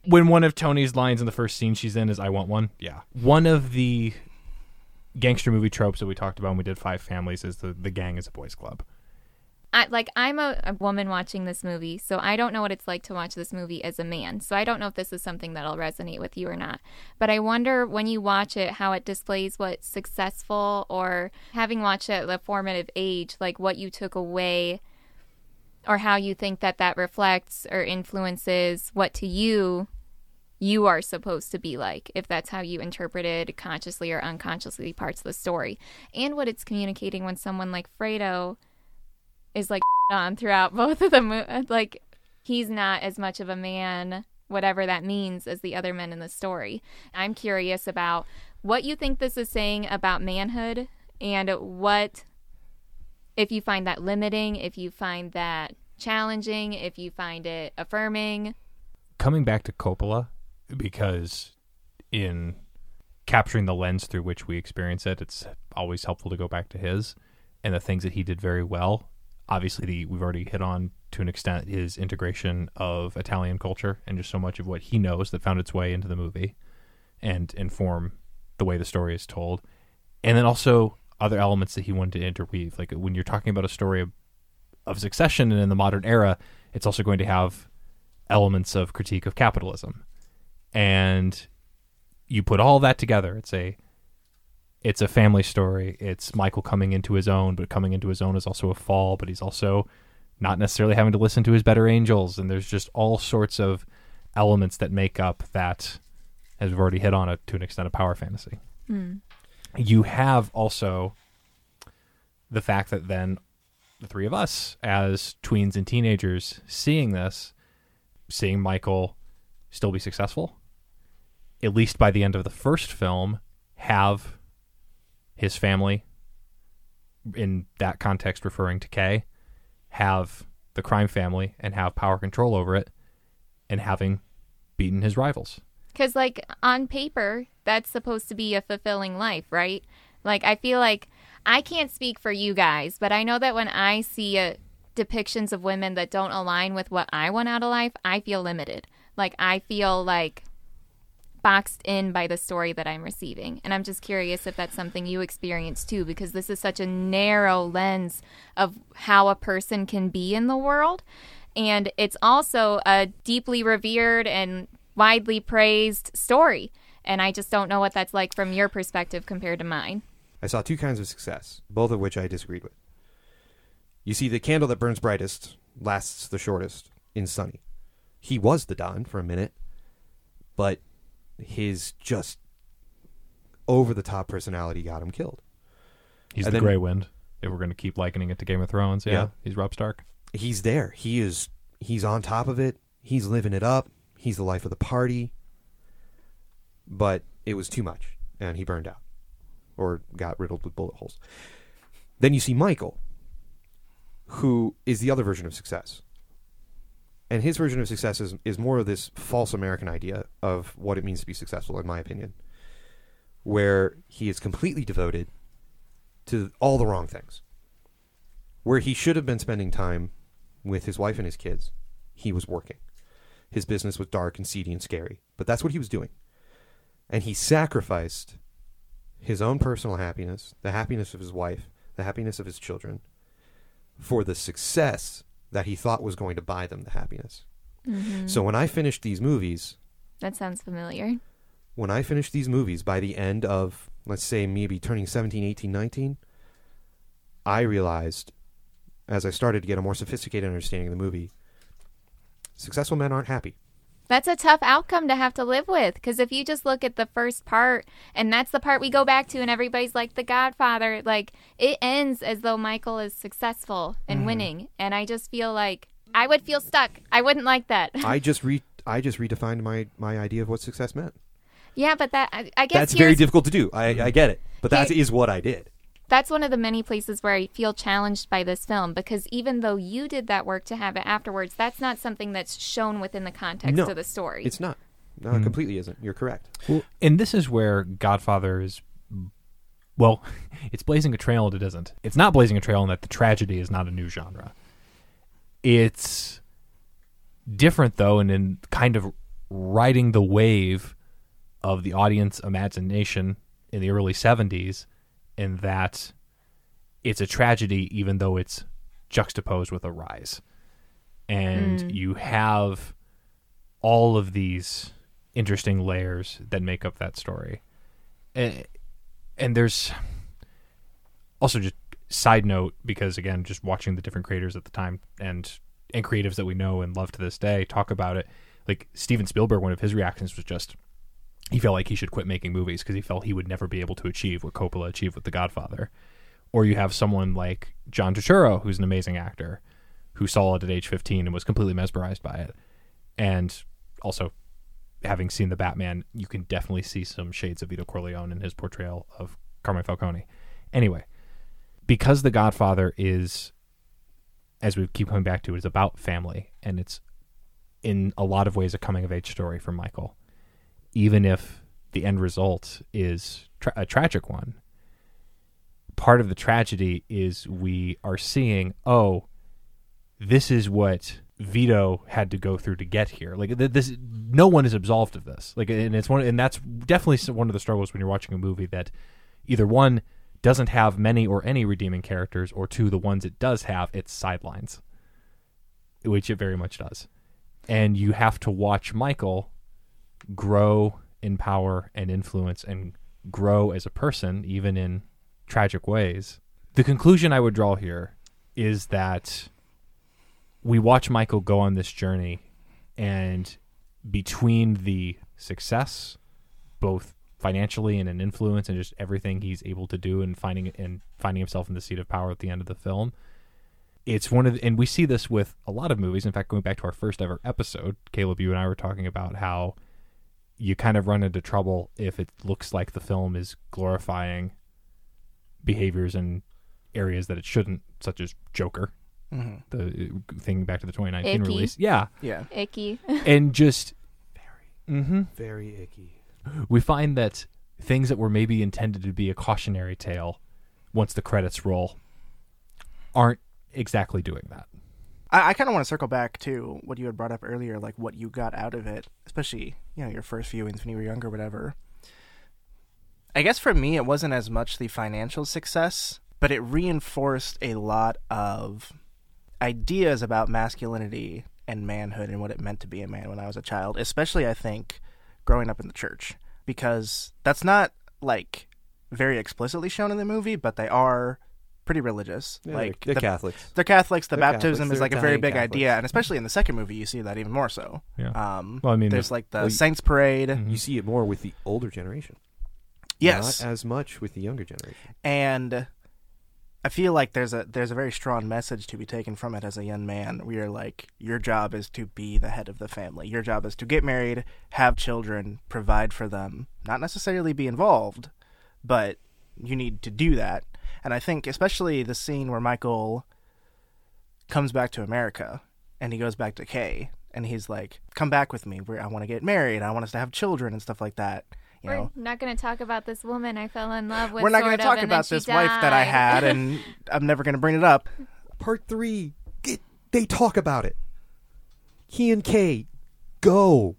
when one of Tony's lines in the first scene she's in is "I want one." Yeah, one of the gangster movie tropes that we talked about when we did Five Families is the the gang is a boys' club. I, like I'm a, a woman watching this movie, so I don't know what it's like to watch this movie as a man. So I don't know if this is something that'll resonate with you or not. But I wonder when you watch it how it displays what successful or having watched it at the formative age, like what you took away or how you think that that reflects or influences what to you you are supposed to be like if that's how you interpreted consciously or unconsciously parts of the story and what it's communicating when someone like Fredo is like on throughout both of them. Like he's not as much of a man, whatever that means, as the other men in the story. I'm curious about what you think this is saying about manhood and what, if you find that limiting, if you find that challenging, if you find it affirming. Coming back to Coppola, because in capturing the lens through which we experience it, it's always helpful to go back to his and the things that he did very well. Obviously, the, we've already hit on to an extent his integration of Italian culture and just so much of what he knows that found its way into the movie and inform the way the story is told. And then also other elements that he wanted to interweave. Like when you're talking about a story of, of succession and in the modern era, it's also going to have elements of critique of capitalism. And you put all that together, it's a it's a family story. It's Michael coming into his own, but coming into his own is also a fall, but he's also not necessarily having to listen to his better angels and there's just all sorts of elements that make up that as we've already hit on it to an extent, a power fantasy. Hmm. You have also the fact that then the three of us, as tweens and teenagers, seeing this, seeing Michael still be successful, at least by the end of the first film, have his family, in that context referring to Kay, have the crime family and have power control over it, and having beaten his rivals. Because, like, on paper, that's supposed to be a fulfilling life, right? Like, I feel like I can't speak for you guys, but I know that when I see uh depictions of women that don't align with what I want out of life, I feel limited. Like, I feel like boxed in by the story that I'm receiving. And I'm just curious if that's something you experience too, because this is such a narrow lens of how a person can be in the world. And it's also a deeply revered and widely praised story. And I just don't know what that's like from your perspective compared to mine. I saw two kinds of success, both of which I disagreed with. You see, the candle that burns brightest lasts the shortest in Sonny. He was the Don for a minute, but his just over the top personality got him killed. He's And the then- Grey Wind. If we're going to keep likening it to Game of Thrones, yeah, Yeah. he's Robb Stark. He's there. He is he's on top of it. He's living it up. He's the life of the party. But it was too much and he burned out or got riddled with bullet holes. Then you see Michael who is the other version of success. And his version of success is, is more of this false American idea of what it means to be successful, in my opinion, where he is completely devoted to all the wrong things. Where he should have been spending time with his wife and his kids, he was working. His business was dark and seedy and scary, but that's what he was doing. And he sacrificed his own personal happiness, the happiness of his wife, the happiness of his children, for the success that he thought was going to buy them the happiness. Mm-hmm. So when I finished these movies, That sounds familiar. when I finished these movies by the end of, let's say, maybe turning 17, 18, 19, I realized, as I started to get a more sophisticated understanding of the movie, successful men aren't happy. That's a tough outcome to have to live with because if you just look at the first part, and that's the part we go back to, and everybody's like, The Godfather, like, it ends as though Michael is successful and mm-hmm. winning. And I just feel like I would feel stuck. I wouldn't like that. I just re I just redefined my, my idea of what success meant. yeah, but that, I, I guess That's very difficult to do. I, I get it. But that Here- is what I did. That's one of the many places where I feel challenged by this film because even though you did that work to have it afterwards, that's not something that's shown within the context No, of the story. It's not. No, it hmm. completely isn't. You're correct. Well, and this is where Godfather is. Well, it's blazing a trail and it isn't. It's not blazing a trail in that the tragedy is not a new genre. It's different though, and in kind of riding the wave of the audience imagination in the early '70s, in that it's a tragedy, even though it's juxtaposed with a rise, and mm. you have all of these interesting layers that make up that story. And, and there's also just side note because again, just watching the different creators at the time and and creatives that we know and love to this day talk about it. Like Steven Spielberg, one of his reactions was just he felt like he should quit making movies because he felt he would never be able to achieve what Coppola achieved with The Godfather. Or you have someone like John Turturro, who's an amazing actor, who saw it at age 15 and was completely mesmerized by it. And also, having seen the Batman, you can definitely see some shades of Vito Corleone in his portrayal of Carmine Falcone. Anyway, because The Godfather is, as we keep coming back to, it's about family, and it's in a lot of ways a coming of age story for Michael, even if the end result is tra- a tragic one. Part of the tragedy is we are seeing, oh, this is what Vito had to go through to get here. Like this, no one is absolved of this. Like, and it's one, and that's definitely one of the struggles when you're watching a movie that either one doesn't have many or any redeeming characters, or two, the ones it does have, it's sidelines, which it very much does. And you have to watch Michael grow in power and influence and grow as a person, even in tragic ways. The conclusion I would draw here is that we watch Michael go on this journey, and between the success both financially and in influence and just everything he's able to do and finding and finding himself in the seat of power at the end of the film. It's one of the, and we see this with a lot of movies. In fact, going back to our first ever episode, Caleb, you and I were talking about how you kind of run into trouble if it looks like the film is glorifying behaviors in areas that it shouldn't, such as Joker, hmm the uh, thing back to the 2019 Icky. release. Yeah, Yeah. Icky. and just hmm Very icky. we find that things that were maybe intended to be a cautionary tale, once the credits roll, aren't exactly doing that. I, I kind of want to circle back to what you had brought up earlier, like what you got out of it, especially you know your first viewings when you were younger, whatever. I guess for me, it wasn't as much the financial success, but it reinforced a lot of ideas about masculinity and manhood and what it meant to be a man when I was a child, especially I think growing up in the church, because that's not like very explicitly shown in the movie, but they are pretty religious. Yeah, like they're, the- they're Catholics. they're Catholics. The They're baptism Catholics. is They're like a very big Catholics. idea, and especially in the second movie, you see that even more so. Yeah. Um, Well, I mean, there's like the well, Saints Parade. Mhm. You see it more with the older generation. Yes, Not as much with the younger generation. and I feel like there's a there's a very strong message to be taken from it as a young man. We are like, your job is to be the head of the family. Your job is to get married, have children, provide for them, not necessarily be involved, but you need to do that. And I think especially the scene where Michael comes back to America and he goes back to Kay and he's like, "Come back with me. We're, I want to get married. I want us to have children and stuff like that." You We're know, not going to talk about this woman I fell in love with. we're not going to talk about this wife that I had, and I'm never going to bring it up. Part three, it, they talk about it. He and Kay go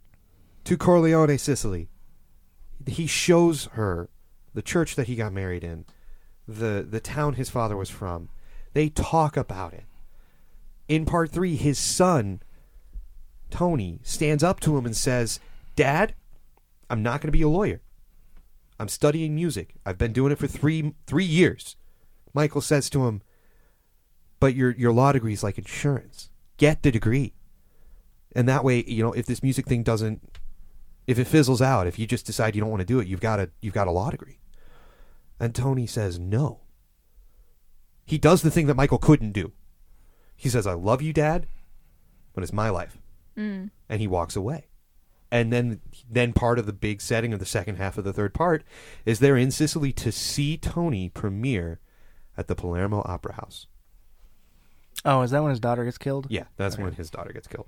to Corleone, Sicily. He shows her the church that he got married in, the the town his father was from. They talk about it. In part three, his son, Tony, stands up to him and says, Dad, I'm not going to be a lawyer. I'm studying music. I've been doing it for three three years. Michael says to him, but your your law degree is like insurance. Get the degree, and that way, you know, if this music thing doesn't, if it fizzles out, if you just decide you don't want to do it, you've got a you've got a law degree. And Tony says no. He does the thing that Michael couldn't do. He says, "I love you, Dad, but it's my life," Mm. and he walks away. And then, then part of the big setting of the second half of the third part is they're in Sicily to see Tony premiere at the Palermo Opera House. Oh, is that when his daughter gets killed? Yeah, that's when his daughter gets killed.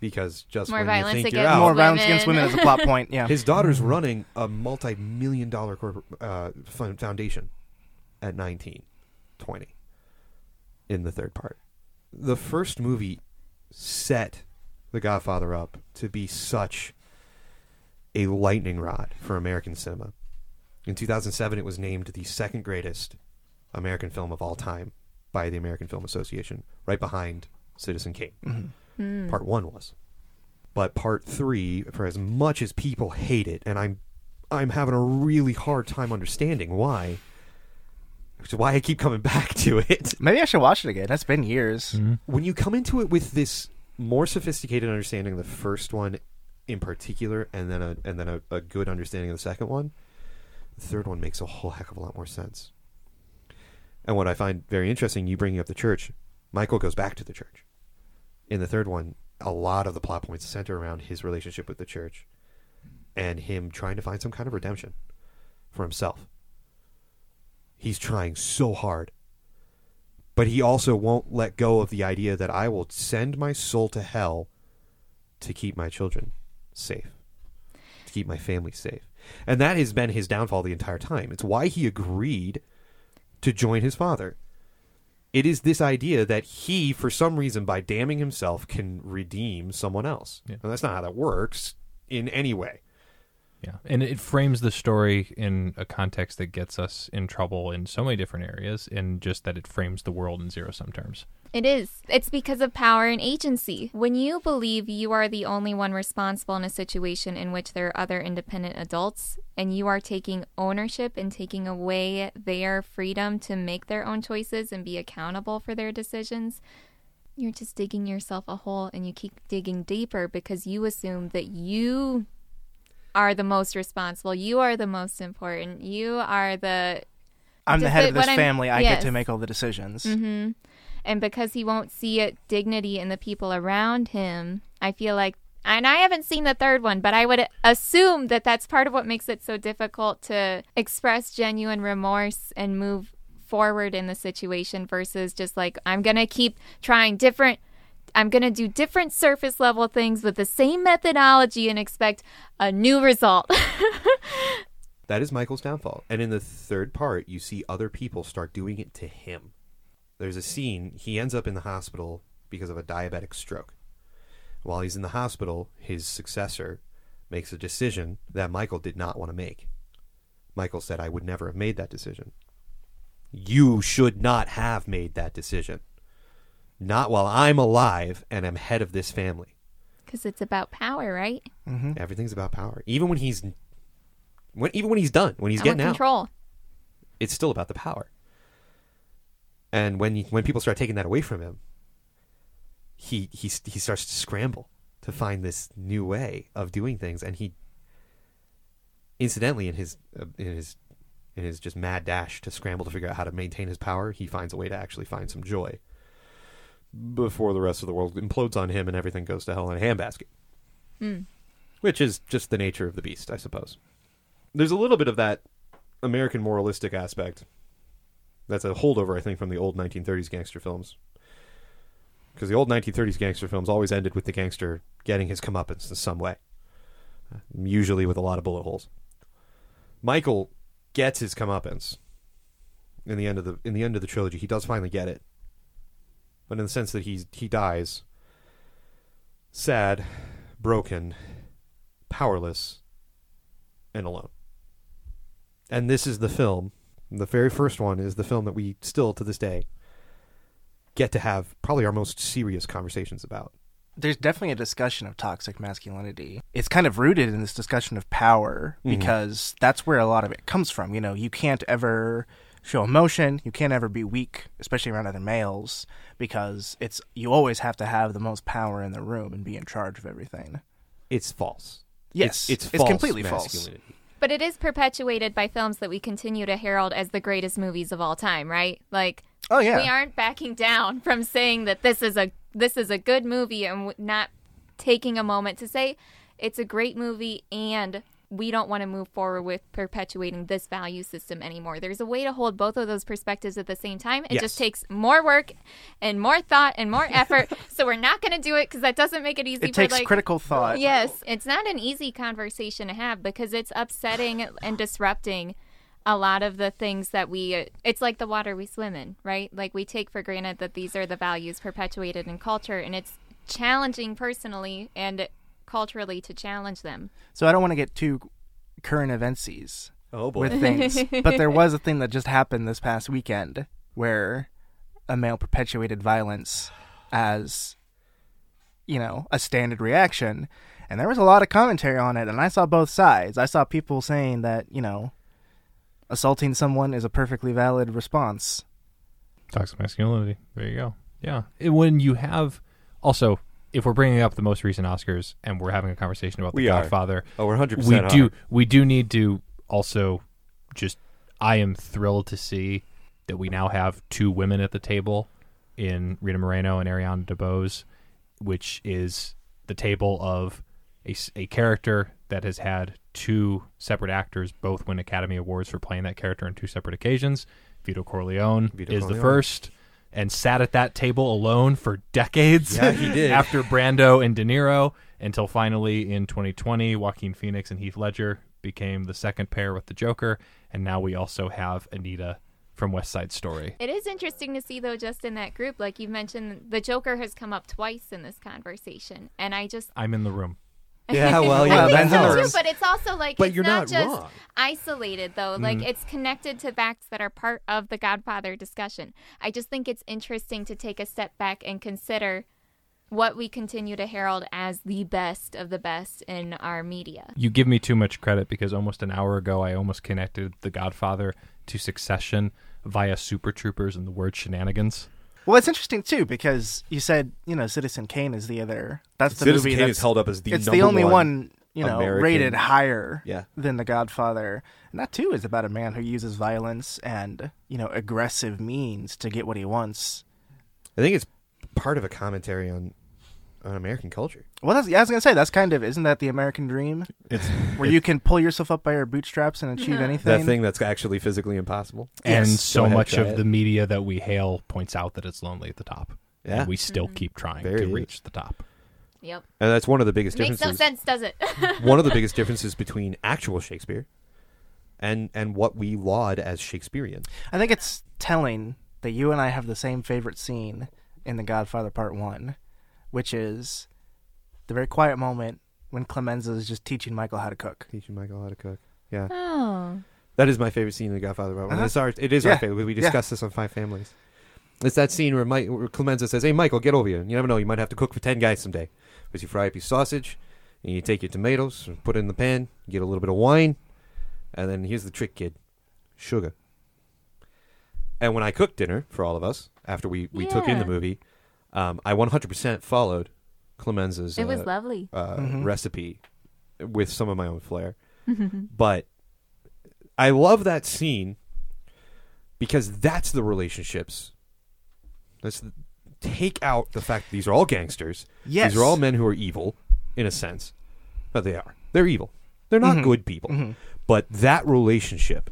Because just More when violence you think you're out, More violence against women. women as a plot point. Yeah. his daughter's running a multi-million dollar corpor- uh, foundation at 19, 20 in the third part. The first movie set The Godfather up to be such a lightning rod for American cinema. In 2007, it was named the second greatest American film of all time by the American Film Association, right behind Citizen Kane. Mm. Part one was, but part three, for as much as people hate it, and I'm, I'm having a really hard time understanding why. Which is why I keep coming back to it. Maybe I should watch it again. That's been years. Mhm. When you come into it with this more sophisticated understanding of the first one, in particular, and then a and then a, a good understanding of the second one, the third one makes a whole heck of a lot more sense. And what I find very interesting, you bringing up the church, Michael goes back to the church. In the third one, a lot of the plot points center around his relationship with the church and him trying to find some kind of redemption for himself. He's trying so hard. But he also won't let go of the idea that I will send my soul to hell to keep my children safe, to keep my family safe. And that has been his downfall the entire time. It's why he agreed to join his father. It is this idea that he, for some reason, by damning himself, can redeem someone else. Yeah. And that's not how that works in any way. Yeah, and it frames the story in a context that gets us in trouble in so many different areas, and just that it frames the world in zero sum terms. It is. It's because of power and agency. When you believe you are the only one responsible in a situation in which there are other independent adults, and you are taking ownership and taking away their freedom to make their own choices and be accountable for their decisions, you're just digging yourself a hole and you keep digging deeper because you assume that you are the most responsible. You are the most important. You are the I'm the head of this I'm- family. I get to make all the decisions. hmm And because he won't see it dignity in the people around him, I feel like, and I haven't seen the third one, but I would assume that that's part of what makes it so difficult to express genuine remorse and move forward in the situation versus just like, I'm going to keep trying different. I'm going to do different surface level things with the same methodology and expect a new result. That is Michael's downfall. And in the third part, you see other people start doing it to him. There's a scene, he ends up in the hospital because of a diabetic stroke. While he's in the hospital, his successor makes a decision that Michael did not want to make. Michael said, I would never have made that decision. You should not have made that decision. Not while I'm alive and am head of this family. Because it's about power, right? Mm-hmm. Everything's about power. Even when he's when even when he's done, when he's I getting out, control. it's still about the power. And when you, when people start taking that away from him, he he he starts to scramble to find this new way of doing things, and he incidentally in his uh, in his in his just mad dash to scramble to figure out how to maintain his power, he finds a way to actually find some joy before the rest of the world implodes on him and everything goes to hell in a handbasket. Which is just the nature of the beast, I suppose. There's a little bit of that American moralistic aspect. That's a holdover, I think, from the old 1930s gangster films. Because the old 1930s gangster films always ended with the gangster getting his comeuppance in some way, usually with a lot of bullet holes. Michael gets his comeuppance in the end of the in the end of the trilogy. He does finally get it, but in the sense that he he dies sad, broken, powerless, and alone. And this is the film. The very first one is the film that we still to this day get to have probably our most serious conversations about. There's definitely a discussion of toxic masculinity. It's kind of rooted in this discussion of power mm-hmm. because that's where a lot of it comes from. You know, you can't ever show emotion, you can't ever be weak, especially around other males, because it's you always have to have the most power in the room and be in charge of everything. It's false. Yes, it's, it's, it's completely false. But it is perpetuated by films that we continue to herald as the greatest movies of all time, right? Like Oh yeah. we aren't backing down from saying that this is a this is a good movie and not taking a moment to say it's a great movie and we don't want to move forward with perpetuating this value system anymore. There's a way to hold both of those perspectives at the same time. It Yes. just takes more work and more thought and more effort. so we're not going to do it because that doesn't make it easy it for takes like critical thought. Yes, it's not an easy conversation to have because it's upsetting and disrupting a lot of the things that we it's like the water we swim in, right? Like we take for granted that these are the values perpetuated in culture and it's challenging personally and culturally to challenge them. So I don't want to get too current eventsies Oh boy. with things, but there was a thing that just happened this past weekend where a male perpetuated violence as you know a standard reaction, and there was a lot of commentary on it, and I saw both sides. I saw people saying that you know assaulting someone is a perfectly valid response. Toxic masculinity. There you go. Yeah. And when you have also, if we're bringing up the most recent Oscars and we're having a conversation about The We are. Godfather, oh, we're 100% we are. do we do need to also just. I am thrilled to see that we now have two women at the table in Rita Moreno and Ariana DeBose, which is the table of a, a character that has had two separate actors both win Academy Awards for playing that character on two separate occasions. Vito Corleone Vito is the first and sat at that table alone for decades. Yeah, he did. after Brando and De Niro until finally in 2020, Joaquin Phoenix and Heath Ledger became the second pair with the Joker, and now we also have Anita from West Side Story. It is interesting to see though just in that group like you mentioned the Joker has come up twice in this conversation and I just I'm in the room. Yeah, well, I yeah, think Ben's so the too, but it's also like But it's you're not, not just wrong. isolated though. Like mm. it's connected to facts that are part of the Godfather discussion. I just think it's interesting to take a step back and consider what we continue to herald as the best of the best in our media. You give me too much credit because almost an hour ago I almost connected The Godfather to Succession via Super Troopers and the word shenanigans. Well, it's interesting too because you said you know Citizen Kane is the other. That's the Citizen movie Kane that's is held up as the it's the only one. one you know, American- rated higher Yeah. than The Godfather. And that too is about a man who uses violence and, you know, aggressive means to get what he wants. I think it's part of a commentary on on American culture. Well, that's, yeah, I was gonna say that's kind of isn't that the American dream, It's where you can pull yourself up by your bootstraps and achieve anything? That thing that's actually physically impossible. and Yes. so ahead, much of it. the media that we hail points out that it's lonely at the top. Yeah. And we still mm-hmm. keep trying Very to is. reach the top. Yep. And that's one of the biggest differences. Makes no sense, does it? one of the biggest differences between actual Shakespeare and and what we laud as Shakespearean. I think it's telling that you and I have the same favorite scene in The Godfather Part One, which is the very quiet moment when Clemenza is just teaching Michael how to cook. Teaching Michael how to cook. Yeah. oh. That is my favorite scene in The Godfather. Part One. Uh-huh. It's our, it is Yeah. our favorite. We Yeah. discussed this on Five Families. It's that scene where, Mike, where Clemenza says, "Hey, Michael, get over here. You never know. You might have to cook for ten guys someday." Because you fry up your sausage, and you take your tomatoes, and put it in the pan, get a little bit of wine, and then here's the trick, kid: sugar. And when I cooked dinner for all of us after we, we took in the movie, um, I 100% followed Clemenza's It was uh, lovely. uh, Mhm. recipe with some of my own flair. but I love that scene because that's the relationships. Let's take out the fact that these are all gangsters. Yes. These are all men who are evil, in a sense. But they are. They're evil. They're not Mhm. good people. Mhm. But that relationship,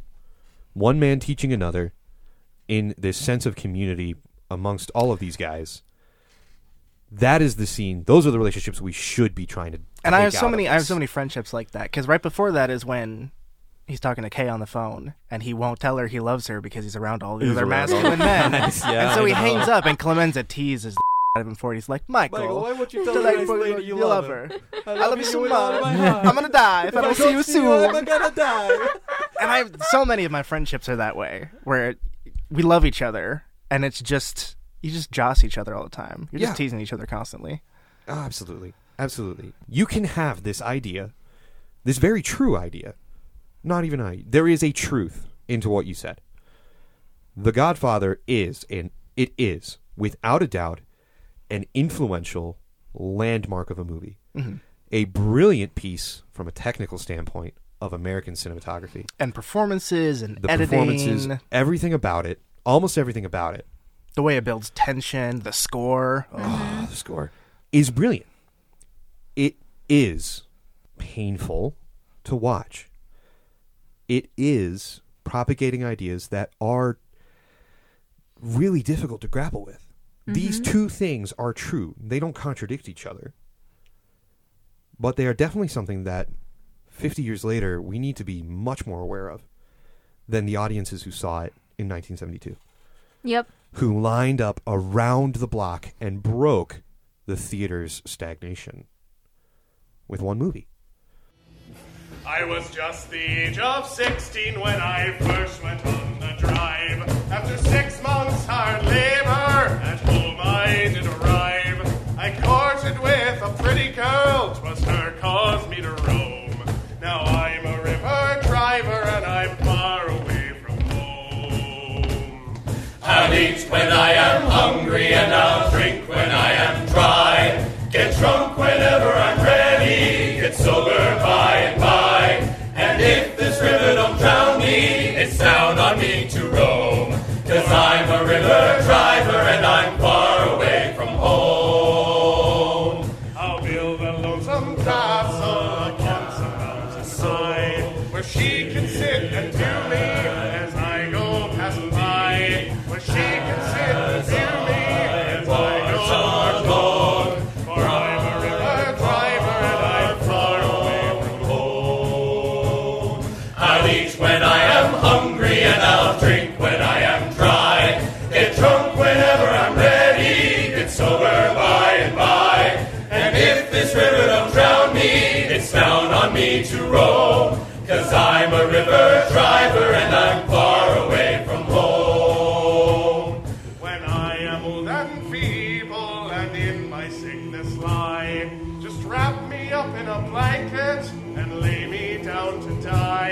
one man teaching another in this sense of community amongst all of these guys, that is the scene. Those are the relationships we should be trying to. And I have so many. I have so many friendships like that. Because right before that is when he's talking to Kay on the phone, and he won't tell her he loves her because he's around all the He's other masculine men. Yeah, and so he hangs up, and Clemenza teases the out of him for it. He's like, Michael, won't you to like, you, you love her. I love you so much. I'm gonna die if I don't see you soon. You, I'm gonna die. and I have so many of my friendships are that way, where we love each other, and it's just you just joss each other all the time. You're Yeah. just teasing each other constantly. Oh, absolutely. Absolutely. You can have this idea, this very true idea. Not even I. There is a truth into what you said. The Godfather is, and it is, without a doubt, an influential landmark of a movie. Mm-hmm. A brilliant piece from a technical standpoint of American cinematography. And performances and The editing, performances, everything about it, almost everything about it, the way it builds tension, the score. oh, the score is brilliant. It is painful to watch. It is propagating ideas that are really difficult to grapple with. These mm-hmm. two things are true. They don't contradict each other. But they are definitely something that 50 years later we need to be much more aware of than the audiences who saw it in 1972 Yep. Who lined up around the block and broke the theater's stagnation with one movie. I was just the age of 16 when I first went on the drive. After six months hard labor, at home I did when I am hungry and I'll drink when I am dry. Get drunk whenever I'm me to roam. Cause I'm a river driver and I'm far away from home. When I am old and feeble and in my sickness lie, just wrap me up in a blanket and lay me down to die.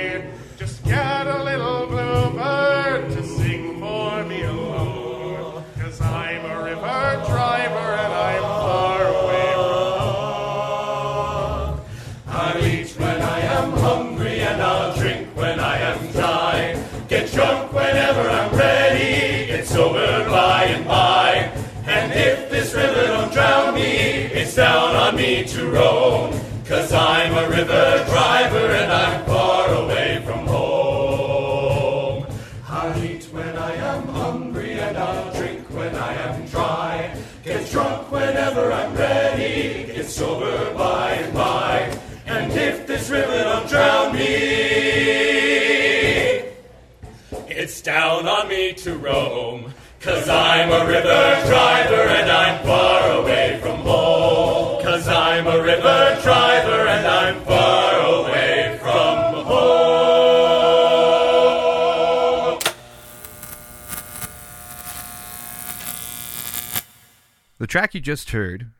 Track you just heard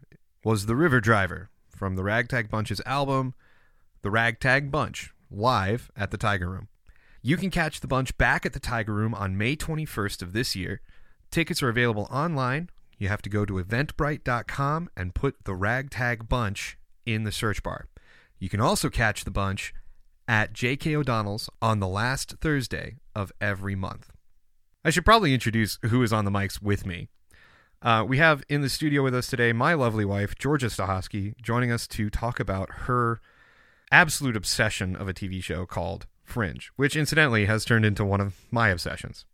was The River Driver from the Ragtag Bunch's album, The Ragtag Bunch, live at the Tiger Room. You can catch the bunch back at the Tiger Room on May 21st of this year. Tickets are available online. You have to go to eventbrite.com and put the Ragtag Bunch in the search bar. You can also catch the bunch at J.K. O'Donnell's on the last Thursday of every month. I should probably introduce who is on the mics with me. Uh, we have in the studio with us today my lovely wife, Georgia Stahowski, joining us to talk about her absolute obsession of a TV show called Fringe, which incidentally has turned into one of my obsessions.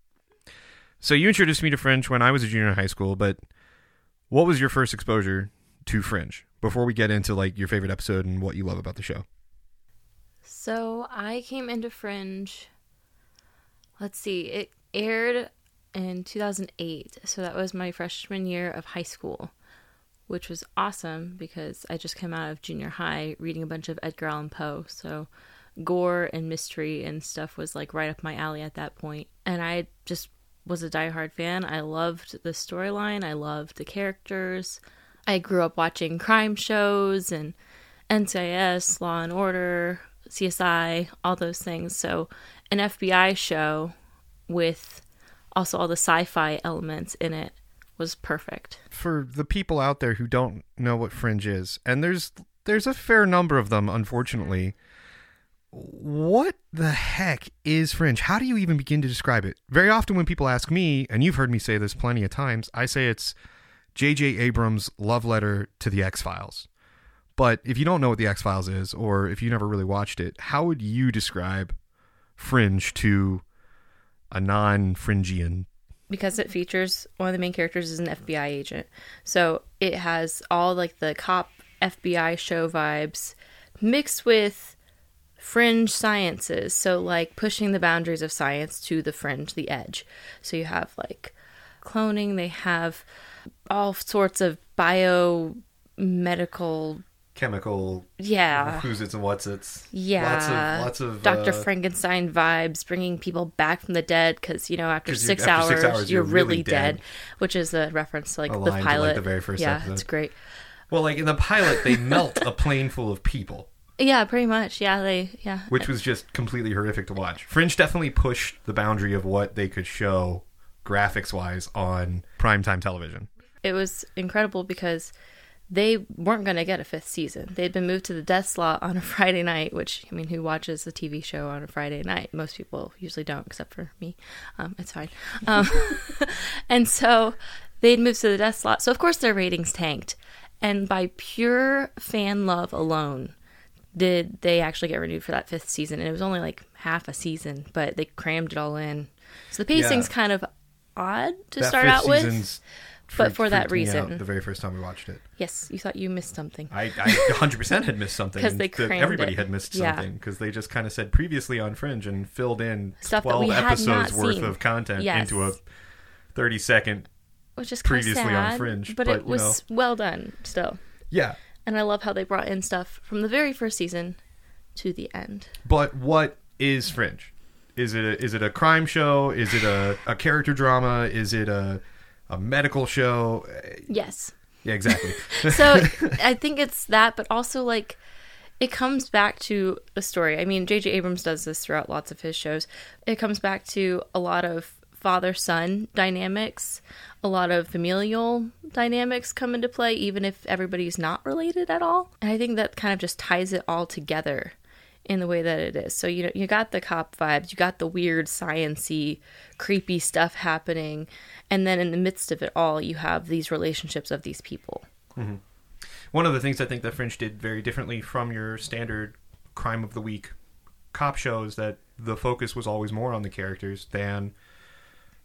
So you introduced me to Fringe when I was a junior in high school, but what was your first exposure to Fringe before we get into like your favorite episode and what you love about the show? So I came into Fringe. Let's see, it aired in 2008. So that was my freshman year of high school, which was awesome because I just came out of junior high reading a bunch of Edgar Allan Poe. So gore and mystery and stuff was like right up my alley at that point. And I just was a diehard fan. I loved the storyline, I loved the characters. I grew up watching crime shows and NCIS, Law and Order, CSI, all those things. So, an FBI show with also all the sci fi elements in it was perfect. For the people out there who don't know what Fringe is, and there's there's a fair number of them, unfortunately. What the heck is Fringe? How do you even begin to describe it? Very often, when people ask me, and you've heard me say this plenty of times, I say it's J.J. Abrams' love letter to the X Files. But if you don't know what the X Files is, or if you never really watched it, how would you describe Fringe to a non Fringian? because it features one of the main characters is an FBI agent. So it has all like the cop FBI show vibes mixed with fringe sciences. So like pushing the boundaries of science to the fringe, the edge. So you have like cloning, they have all sorts of biomedical Chemical yeah. who's it's and what's it's. Yeah, Lots of, lots of Dr. uh, Frankenstein vibes, bringing people back from the dead because you know after six, after hours, six hours, you're, you're really, really dead. dead. which is a reference to like A the line to, like, pilot. the very first yeah, episode. it's great. Well, like in the pilot, they melt a plane full of people. Yeah, pretty much. Yeah, they yeah. which was just completely horrific to watch. Fringe definitely pushed the boundary of what they could show graphics wise on primetime television. it was incredible because they weren't going to get a fifth season. They'd been moved to the death slot on a Friday night, which I mean, who watches a TV show on a Friday night? Most people usually don't, except for me. Um, it's fine. Um, and so they'd moved to the death slot. So of course their ratings tanked, and by pure fan love alone. Did they actually get renewed for that fifth season? And it was only like half a season, but they crammed it all in. So the pacing's Yeah. kind of odd to That start out with. But for that freaked me out reason. the very first time we watched it. Yes, you thought you missed something. I, I 100% had missed something. 'Cause they crammed everybody it. had missed Yeah. something because they just kind of said previously on Fringe and filled in Stuff 12 episodes worth seen. of content Yes. into a 30 second. Which is previously sad, on Fringe, but, but, it was well done still. Yeah. And I love how they brought in stuff from the very first season to the end. But what is Fringe? Is it a, is it a crime show? Is it a, a character drama? Is it a a medical show? Yes. Yeah, exactly. So I think it's that, but also like it comes back to a story. I mean, J.J. Abrams does this throughout lots of his shows. It comes back to a lot of father son dynamics, a lot of familial dynamics come into play, even if everybody's not related at all. And I think that kind of just ties it all together in the way that it is. So you know you got the cop vibes, you got the weird sciency, creepy stuff happening, and then in the midst of it all, you have these relationships of these people. Mm-hmm. One of the things I think that Fringe did very differently from your standard crime of the week cop shows that the focus was always more on the characters than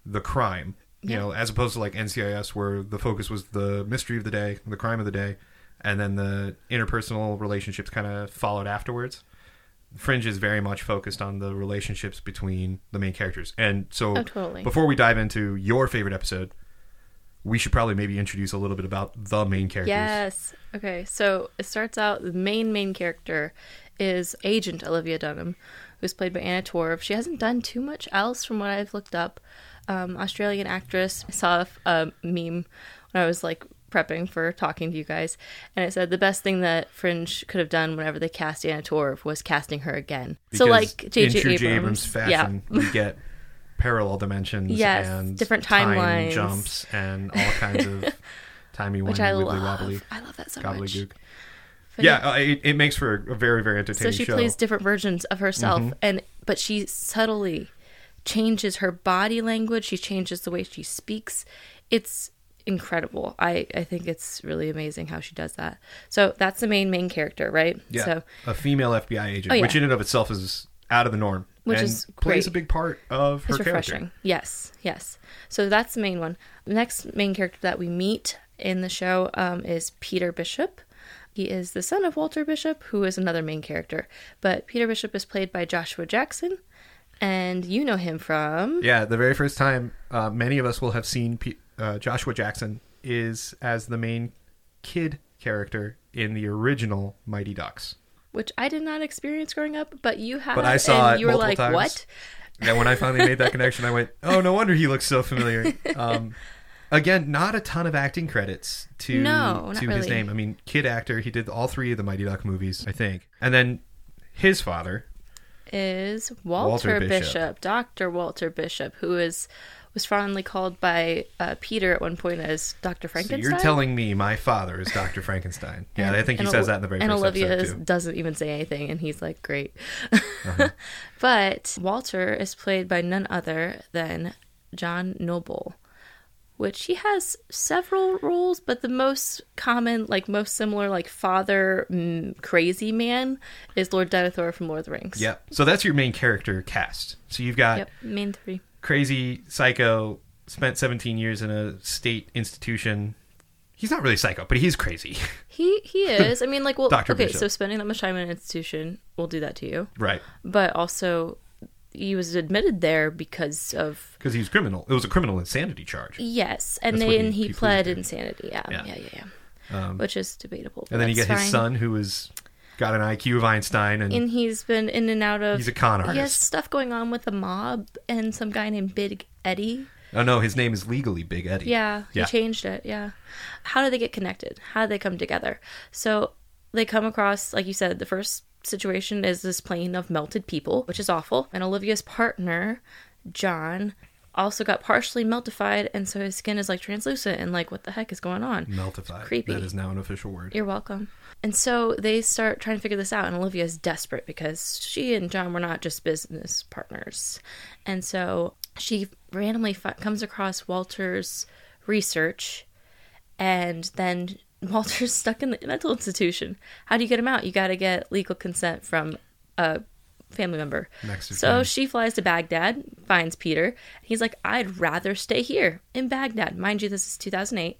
the crime. You know, as opposed to like NCIS where the focus was the mystery of the day, the crime of the day, and then the interpersonal relationships kind of followed afterwards. Fringe is very much focused on the relationships between the main characters. And so Oh, totally. before we dive into your favorite episode, we should probably maybe introduce a little bit about the main characters. Yes. Okay. So it starts out the main main character is Agent Olivia Dunham, who's played by Anna Torv. She hasn't done too much else from what I've looked up. Um, Australian actress. I saw a meme when I was like prepping for talking to you guys, and it said the best thing that Fringe could have done whenever they cast Anna Torv was casting her again. so like J.J. Abrams, Abrams fashion, we get parallel dimensions Yes, and different time timelines. jumps and all kinds of timey which wimey I love. wobbly I love that so much. gobbledygook. But Yeah, uh, it, it makes for a very very entertaining. so she show. plays different versions of herself Mm-hmm. and but she subtly changes her body language she changes the way she speaks it's incredible. I i think it's really amazing how she does that. So that's the main main character right? Yeah, so a female FBI agent, Oh, yeah. which in and of itself is out of the norm, Which and is plays great. a big part of her it's refreshing. Character. yes yes. So that's the main one. The next main character that we meet in the show um, is peter bishop. He is the son of walter bishop who is another main character. But peter bishop is played by joshua jackson and you know him from Yeah, the very first time uh, many of us will have seen P- uh, Joshua Jackson is as the main kid character in the original Mighty Ducks. which I did not experience growing up, but you have. But I saw and it you were like, times. "What?" And when I finally made that connection, I went, "Oh, no wonder he looks so familiar." Um, again, not a ton of acting credits to No, to his name. I mean, kid actor. He did all three of the Mighty Duck movies, I think. And then his father, Is Walter, Walter Bishop. Bishop, Doctor Walter Bishop, who is was fondly called by uh, Peter at one point as so Frankenstein. you're telling me my father is Doctor Frankenstein? Yeah, I think he says that in the very and first Olivia episode is- too. doesn't even say anything, and he's like, "Great." Uh-huh. but Walter is played by none other than John Noble, which he has several roles, but the most common, like most similar, like father mm, crazy man, is Lord Denethor from Lord of the Rings. Yep. So that's your main character cast. So you've got Yep. Main three. Crazy psycho spent 17 years in a state institution. He's not really psycho, but he's crazy. He he is. I mean, like, well, Dr. okay. Bishop. So spending that much time in an institution will do that to you, right. but also he was admitted there because of Because he was criminal. It was a criminal insanity charge. yes, and That's what then he- he, he pled to. insanity. Yeah, Yeah. yeah, yeah, yeah. Um, Which is debatable. but and then you that's get his fine. son, who is got an IQ of Einstein, and, and he's been in and out of. he's a con artist. He has stuff going on with the mob and some guy named Big Eddie. Oh no, his name is legally Big Eddie. Yeah, he changed it. Yeah. How do they get connected? How do they come together? So they come across, like you said, the first situation is this plane of melted people, which is awful. And Olivia's partner, John, also got partially meltified, and so his skin is like translucent and like, what the heck is going on? Meltified. Creepy. That is now an official word. You're welcome. And so they start trying to figure this out, and Olivia is desperate because she and John were not just business partners. And so she randomly fi- comes across Walter's research, and then Walter's stuck in the mental institution. How do you get him out? You got to get legal consent from a family member. Mexican. So she flies to Baghdad, finds Peter. He's like, I'd rather stay here in Baghdad. Mind you, this is 2008.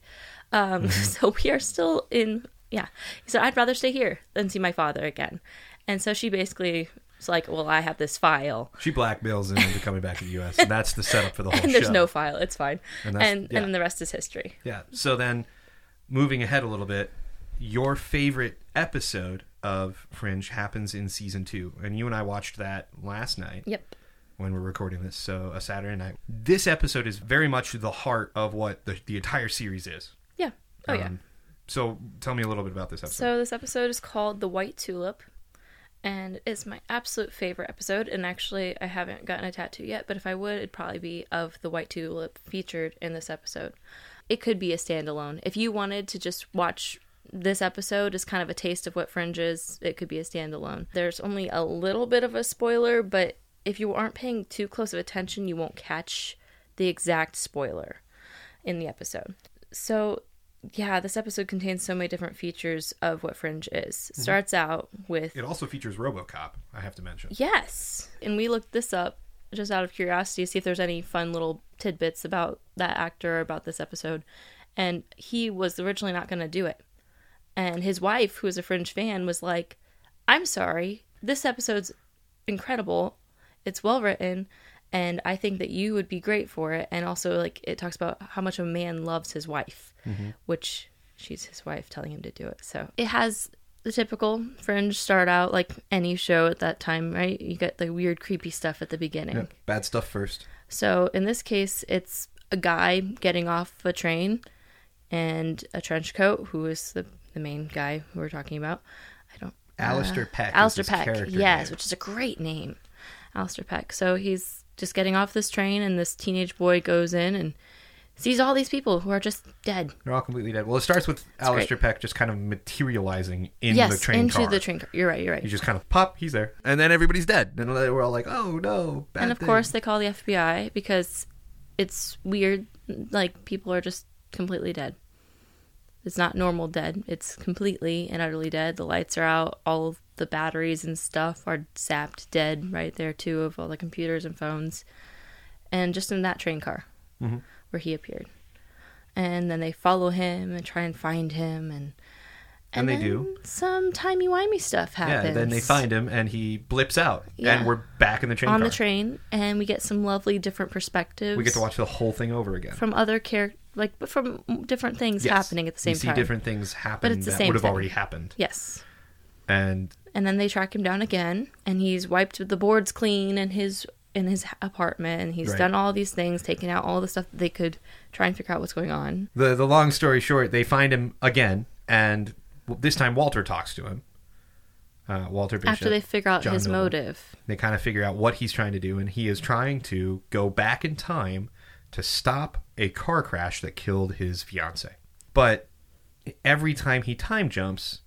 Um, So we are still in, yeah. He said, I'd rather stay here than see my father again. And so she basically is like, Well, I have this file. She blackmails him into coming back to the U.S. and that's the setup for the whole And there's show. no file. It's fine. And And, that's- and, yeah. then the rest is history. Yeah. So then, moving ahead a little bit, your favorite episode of Fringe happens in season two, and you and I watched that last night Yep. when we're recording this, so a Saturday night. This episode is very much the heart of what the, the entire series is. Yeah. Oh, yeah. Um, So tell me a little bit about this episode. So this episode is called The White Tulip and it's my absolute favorite episode and actually I haven't gotten a tattoo yet, but if I would it'd probably be of the white tulip featured in this episode. It could be a standalone. If you wanted to just watch this episode is kind of a taste of what Fringe is. It could be a standalone. There's only a little bit of a spoiler, but if you aren't paying too close of attention, you won't catch the exact spoiler in the episode. So, yeah, this episode contains so many different features of what Fringe is. It starts out with It also features RoboCop. I have to mention. Yes. And we looked this up just out of curiosity to see if there's any fun little tidbits about that actor or about this episode. And he was originally not going to do it. And his wife, who was a Fringe fan, was like, I'm sorry. This episode's incredible. It's well written. And I think that you would be great for it. And also, like, it talks about how much a man loves his wife, mm-hmm. which she's his wife telling him to do it. So it has the typical fringe start out like any show at that time, right? You get the weird, creepy stuff at the beginning. Bad stuff first. So in this case, it's a guy getting off a train and a trench coat, who is the, the main guy who we're talking about. I don't. Uh, Alistair Peck. is Alistair Peck, yes, name. which is a great name. Alistair Peck. So he's just getting off this train, and this teenage boy goes in and sees all these people who are just dead. They're all completely dead. Well, it starts with Alistair Peck just kind of materializing in yes, the train into car. the train car. You're right. You're right. He just kind of pop, he's there, and then everybody's dead, and we're all like, "Oh no!" Bad and of thing. course they call the FBI because it's weird like people are just completely dead it's not normal dead it's completely and utterly dead the lights are out all of the batteries and stuff are sapped dead right there too of all the computers and phones and just in that train car Mm-hmm. where he appeared and then they follow him and try and find him and And they then do. some timey-wimey stuff happens yeah. Then they find him, and he blips out, Yeah. and we're back in the train on car. the train and we get some lovely different perspectives We get to watch the whole thing over again. from other characters, like but from different things Yes. happening at the same we see time. different things happen but it's the that same would have thing. already happened, Yes, and and then they track him down again, and he's wiped the boards clean in his in his apartment, and he's Right. done all these things, taking out all the stuff that they could try and figure out what's going on. the the long story short, they find him again, and this time Walter talks to him. Uh, Walter Bishop. After they figure out John his motive, They kind of figure out what he's trying to do, and he is trying to go back in time to stop a car crash that killed his fiance. But every time he time jumps,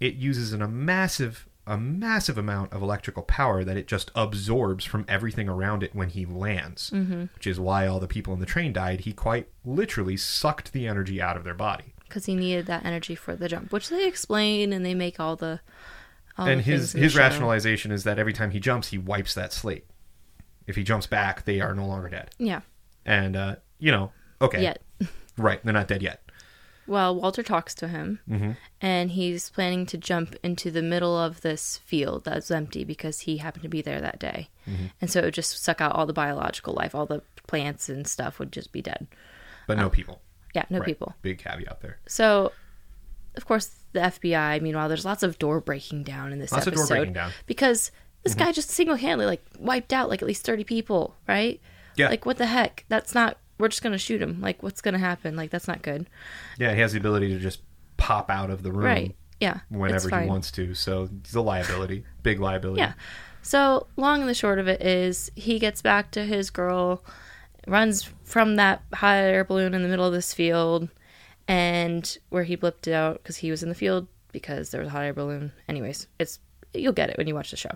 it uses an, a massive, a massive amount of electrical power that it just absorbs from everything around it when he lands. Mm-hmm. Which is why all the people in the train died. He quite literally sucked the energy out of their body. because he needed that energy for the jump, which they explain and they make all the. All and the his his show. rationalization is that every time he jumps, he wipes that slate. If he jumps back, they are no longer dead. Yeah. And uh, you know, okay, Yet. right, they're not dead yet. Well, Walter talks to him, Mm-hmm. and he's planning to jump into the middle of this field that's empty because he happened to be there that day. Mm-hmm. And so it would just suck out all the biological life, all the plants and stuff would just be dead. But no people. Yeah, no Right. people. Big caveat there. So, of course, the FBI. Meanwhile, there's lots of door breaking down in this Lots of episode door breaking down. because this guy just single handedly like wiped out like at least thirty people, right? Yeah. Like what the heck? That's not. We're just gonna shoot him. Like what's gonna happen? Like that's not good, Yeah, he has the ability to just pop out of the room right? Yeah. whenever he wants to. So he's a liability, big liability. Yeah. So long and the short of it is he gets back to his girl, runs from that hot air balloon in the middle of this field, and where he blipped out because he was in the field because there was a hot air balloon. Anyways, it's you'll get it when you watch the show.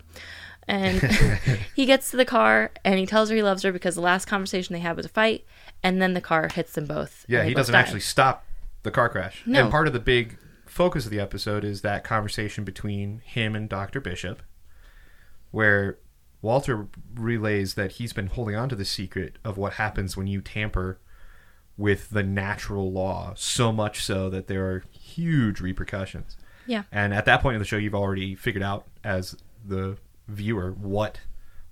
And he gets to the car and he tells her he loves her because the last conversation they had was a fight, and then the car hits them both. Yeah, he both doesn't die. actually stop the car crash. No. And part of the big focus of the episode is that conversation between him and Dr. Bishop, where Walter relays that he's been holding on to the secret of what happens when you tamper with the natural law, so much so that there are huge repercussions. Yeah. And at that point in the show, you've already figured out as the viewer what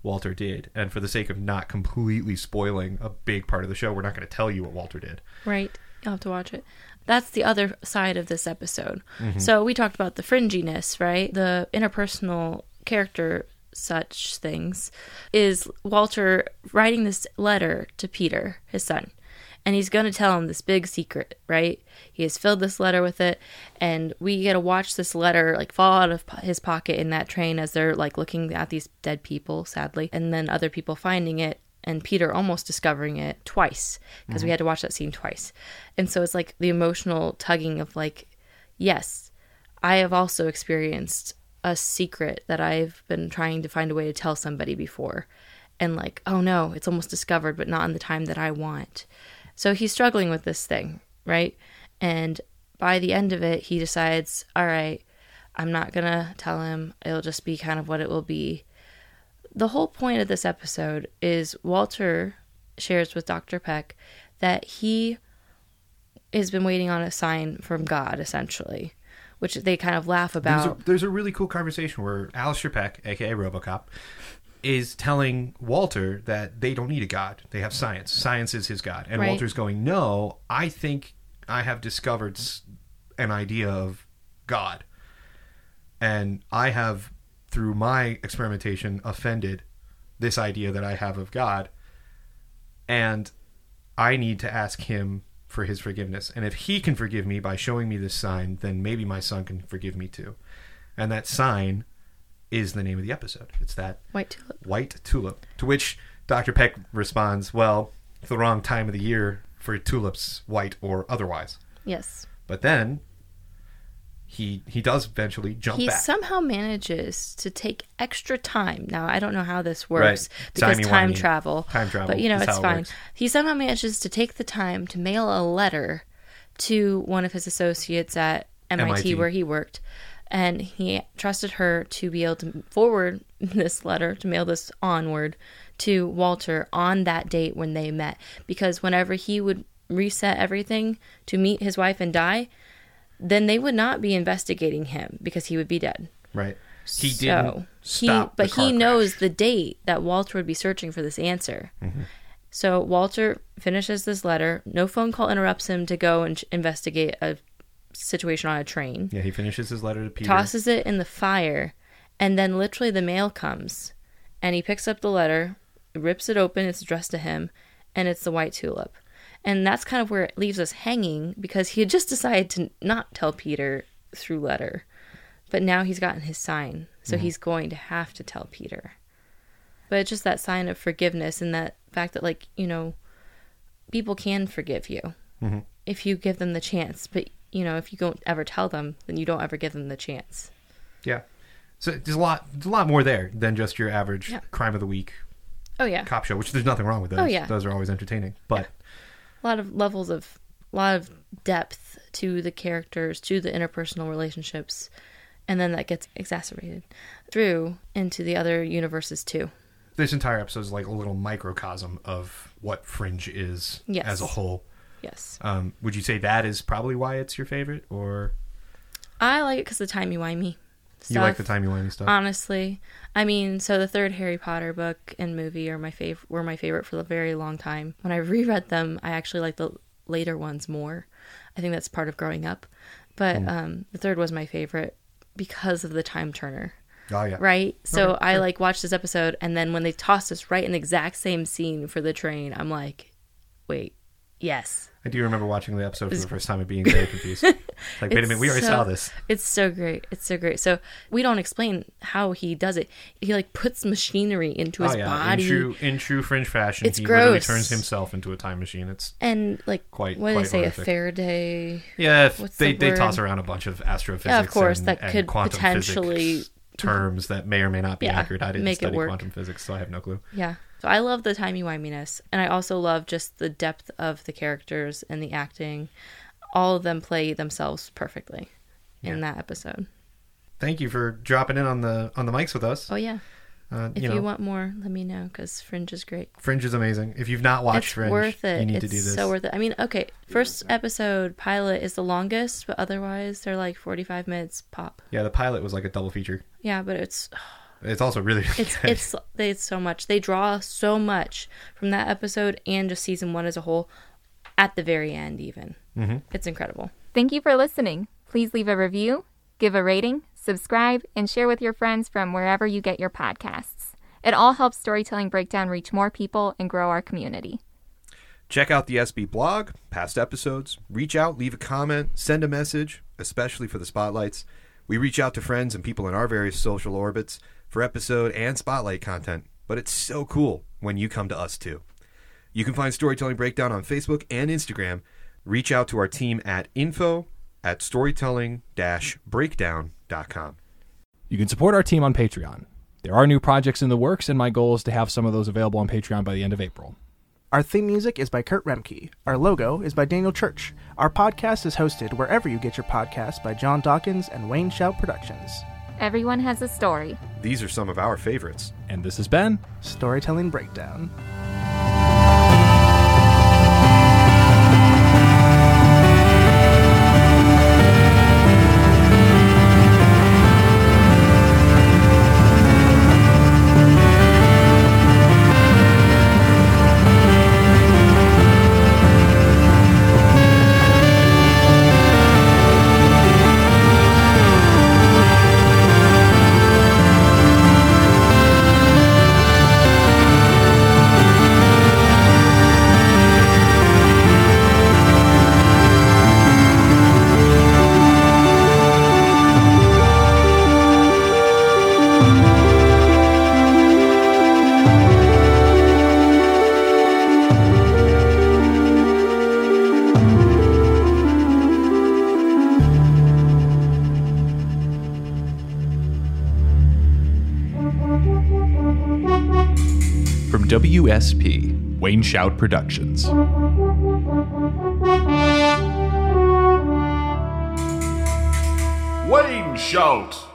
Walter did. And for the sake of not completely spoiling a big part of the show, we're not going to tell you what Walter did. Right. You'll have to watch it. That's the other side of this episode. Mm-hmm. So we talked about the fringiness, right? The interpersonal character such things is Walter writing this letter to Peter, his son. And he's going to tell him this big secret, right? He has filled this letter with it, and we get to watch this letter like fall out of his pocket in that train as they're like looking at these dead people, sadly, and then other people finding it and Peter almost discovering it twice because we mm-hmm. had to watch that scene twice. And so it's like the emotional tugging of like yes, I have also experienced a secret that I've been trying to find a way to tell somebody before. And like, oh no, it's almost discovered, but not in the time that I want. So he's struggling with this thing, right? And by the end of it, he decides, all right, I'm not going to tell him. It'll just be kind of what it will be. The whole point of this episode is Walter shares with Dr. Peck that he has been waiting on a sign from God, essentially, which they kind of laugh There's about. a, there's a really cool conversation where Alistair Peck, aka RoboCop, is telling Walter that they don't need a god; they have science. Science is his god, and Right. Walter's going, "No, I think I have discovered an idea of God, and I have, through my experimentation, offended this idea that I have of God, and I need to ask Him." For his forgiveness. And if he can forgive me by showing me this sign, then maybe my son can forgive me too. And that sign is the name of the episode. It's that White tulip. white tulip. To which Dr. Peck responds, Well, it's the wrong time of the year for tulips, white or otherwise. Yes. But then he he does eventually jump he back. somehow manages to take extra time. Now I don't know how this works Right. because time Timey-wimey. travel. Time travel But you know it's it fine. He somehow manages to take the time to mail a letter to one of his associates at MIT, MIT. where he worked. And he trusted her to be able to forward this letter, to mail this onward to Walter on that date when they met. Because whenever he would reset everything to meet his wife and die, then they would not be investigating him because he would be dead. right. He So, didn't he- stop the but car he knows crash. the date that Walter would be searching for this answer. Mm-hmm. So Walter finishes this letter. No phone call interrupts him to go and investigate a situation on a train. Yeah, he finishes his letter to Peter. Tosses it in the fire, and then literally the mail comes, and he picks up the letter, rips it open. It's addressed to him, and it's the white tulip. And that's kind of where it leaves us hanging because he had just decided to not tell Peter through letter. But now he's gotten his sign, so mm-hmm. he's going to have to tell Peter. But it's just that sign of forgiveness and that fact that, like, you know, people can forgive you mm-hmm. if you give them the chance. But, you know, if you don't ever tell them, then you don't ever give them the chance. Yeah. So there's a lot there's a lot more there than just your average Yeah. crime of the week Oh, yeah. cop show, which there's nothing wrong with those. Oh, yeah. Those are always entertaining. But a lot of levels of a lot of depth to the characters to the interpersonal relationships and then that gets exacerbated through into the other universes too this entire episode is like a little microcosm of what Fringe is Yes. as a whole. Yes Um, would you say that is probably why it's your favorite, or i like it because the timey-wimey stuff. you like the timey wimey stuff? honestly i mean so the third harry potter book and movie are my fav- were my favorite for a very long time when i reread them i actually like the later ones more i think that's part of growing up but Hmm. um, the third was my favorite because of the time turner oh yeah, right? So Okay, I sure. like watched this episode, and then when they tossed us right in the exact same scene for the train, I'm like, wait, yes, I do remember watching the episode for the first time and being very confused. like, wait a minute, we already so- saw this. it's so great, it's so great. So we don't explain how he does it. He like puts machinery into oh, his oh yeah, body, in true in true Fringe fashion, It's he literally gross. turns himself into a time machine. It's and like Quite- what do they say, horrific. a Faraday. yeah, What's they the they toss around a bunch of astrophysics, Yeah, of course, and, that and could potentially- terms that may or may not be Yeah, accurate. I didn't study quantum physics, so I have no clue. Yeah. So I love the timey wiminess, and I also love just the depth of the characters and the acting. All of them play themselves perfectly in that episode. Thank you for dropping in on the on the mics with us. Oh yeah. Uh, If you you, want more, let me know because Fringe is great. Fringe is amazing. If you've not watched it's Fringe, worth it. you need it's to do this. so worth it. I mean, okay, first episode pilot is the longest, but otherwise they're like forty-five minutes pop. yeah, the pilot was like a double feature. Yeah, but it's It's also really, really it's good. it's it's so much. They draw so much from that episode and just season one as a whole. At the very end, even Mm-hmm. it's incredible. Thank you for listening. Please leave a review, give a rating, subscribe, and share with your friends from wherever you get your podcasts. It all helps Storytelling Breakdown reach more people and grow our community. Check out the SB blog, past episodes, reach out, leave a comment, send a message, especially for the spotlights. We reach out to friends and people in our various social orbits for episode and spotlight content, but it's so cool when you come to us too. You can find Storytelling Breakdown on Facebook and Instagram. Reach out to our team at info at storytelling-breakdown.com. You can support our team on Patreon. There are new projects in the works, and my goal is to have some of those available on Patreon by the end of April. Our theme music is by Kurt Remke. Our logo is by Daniel Church. Our podcast is hosted wherever you get your podcasts by John Dawkins and Wayne Shout Productions. Everyone has a story. These are some of our favorites. And this has been Storytelling Breakdown. WSP, Wayne Shout Productions. Wayne Shout!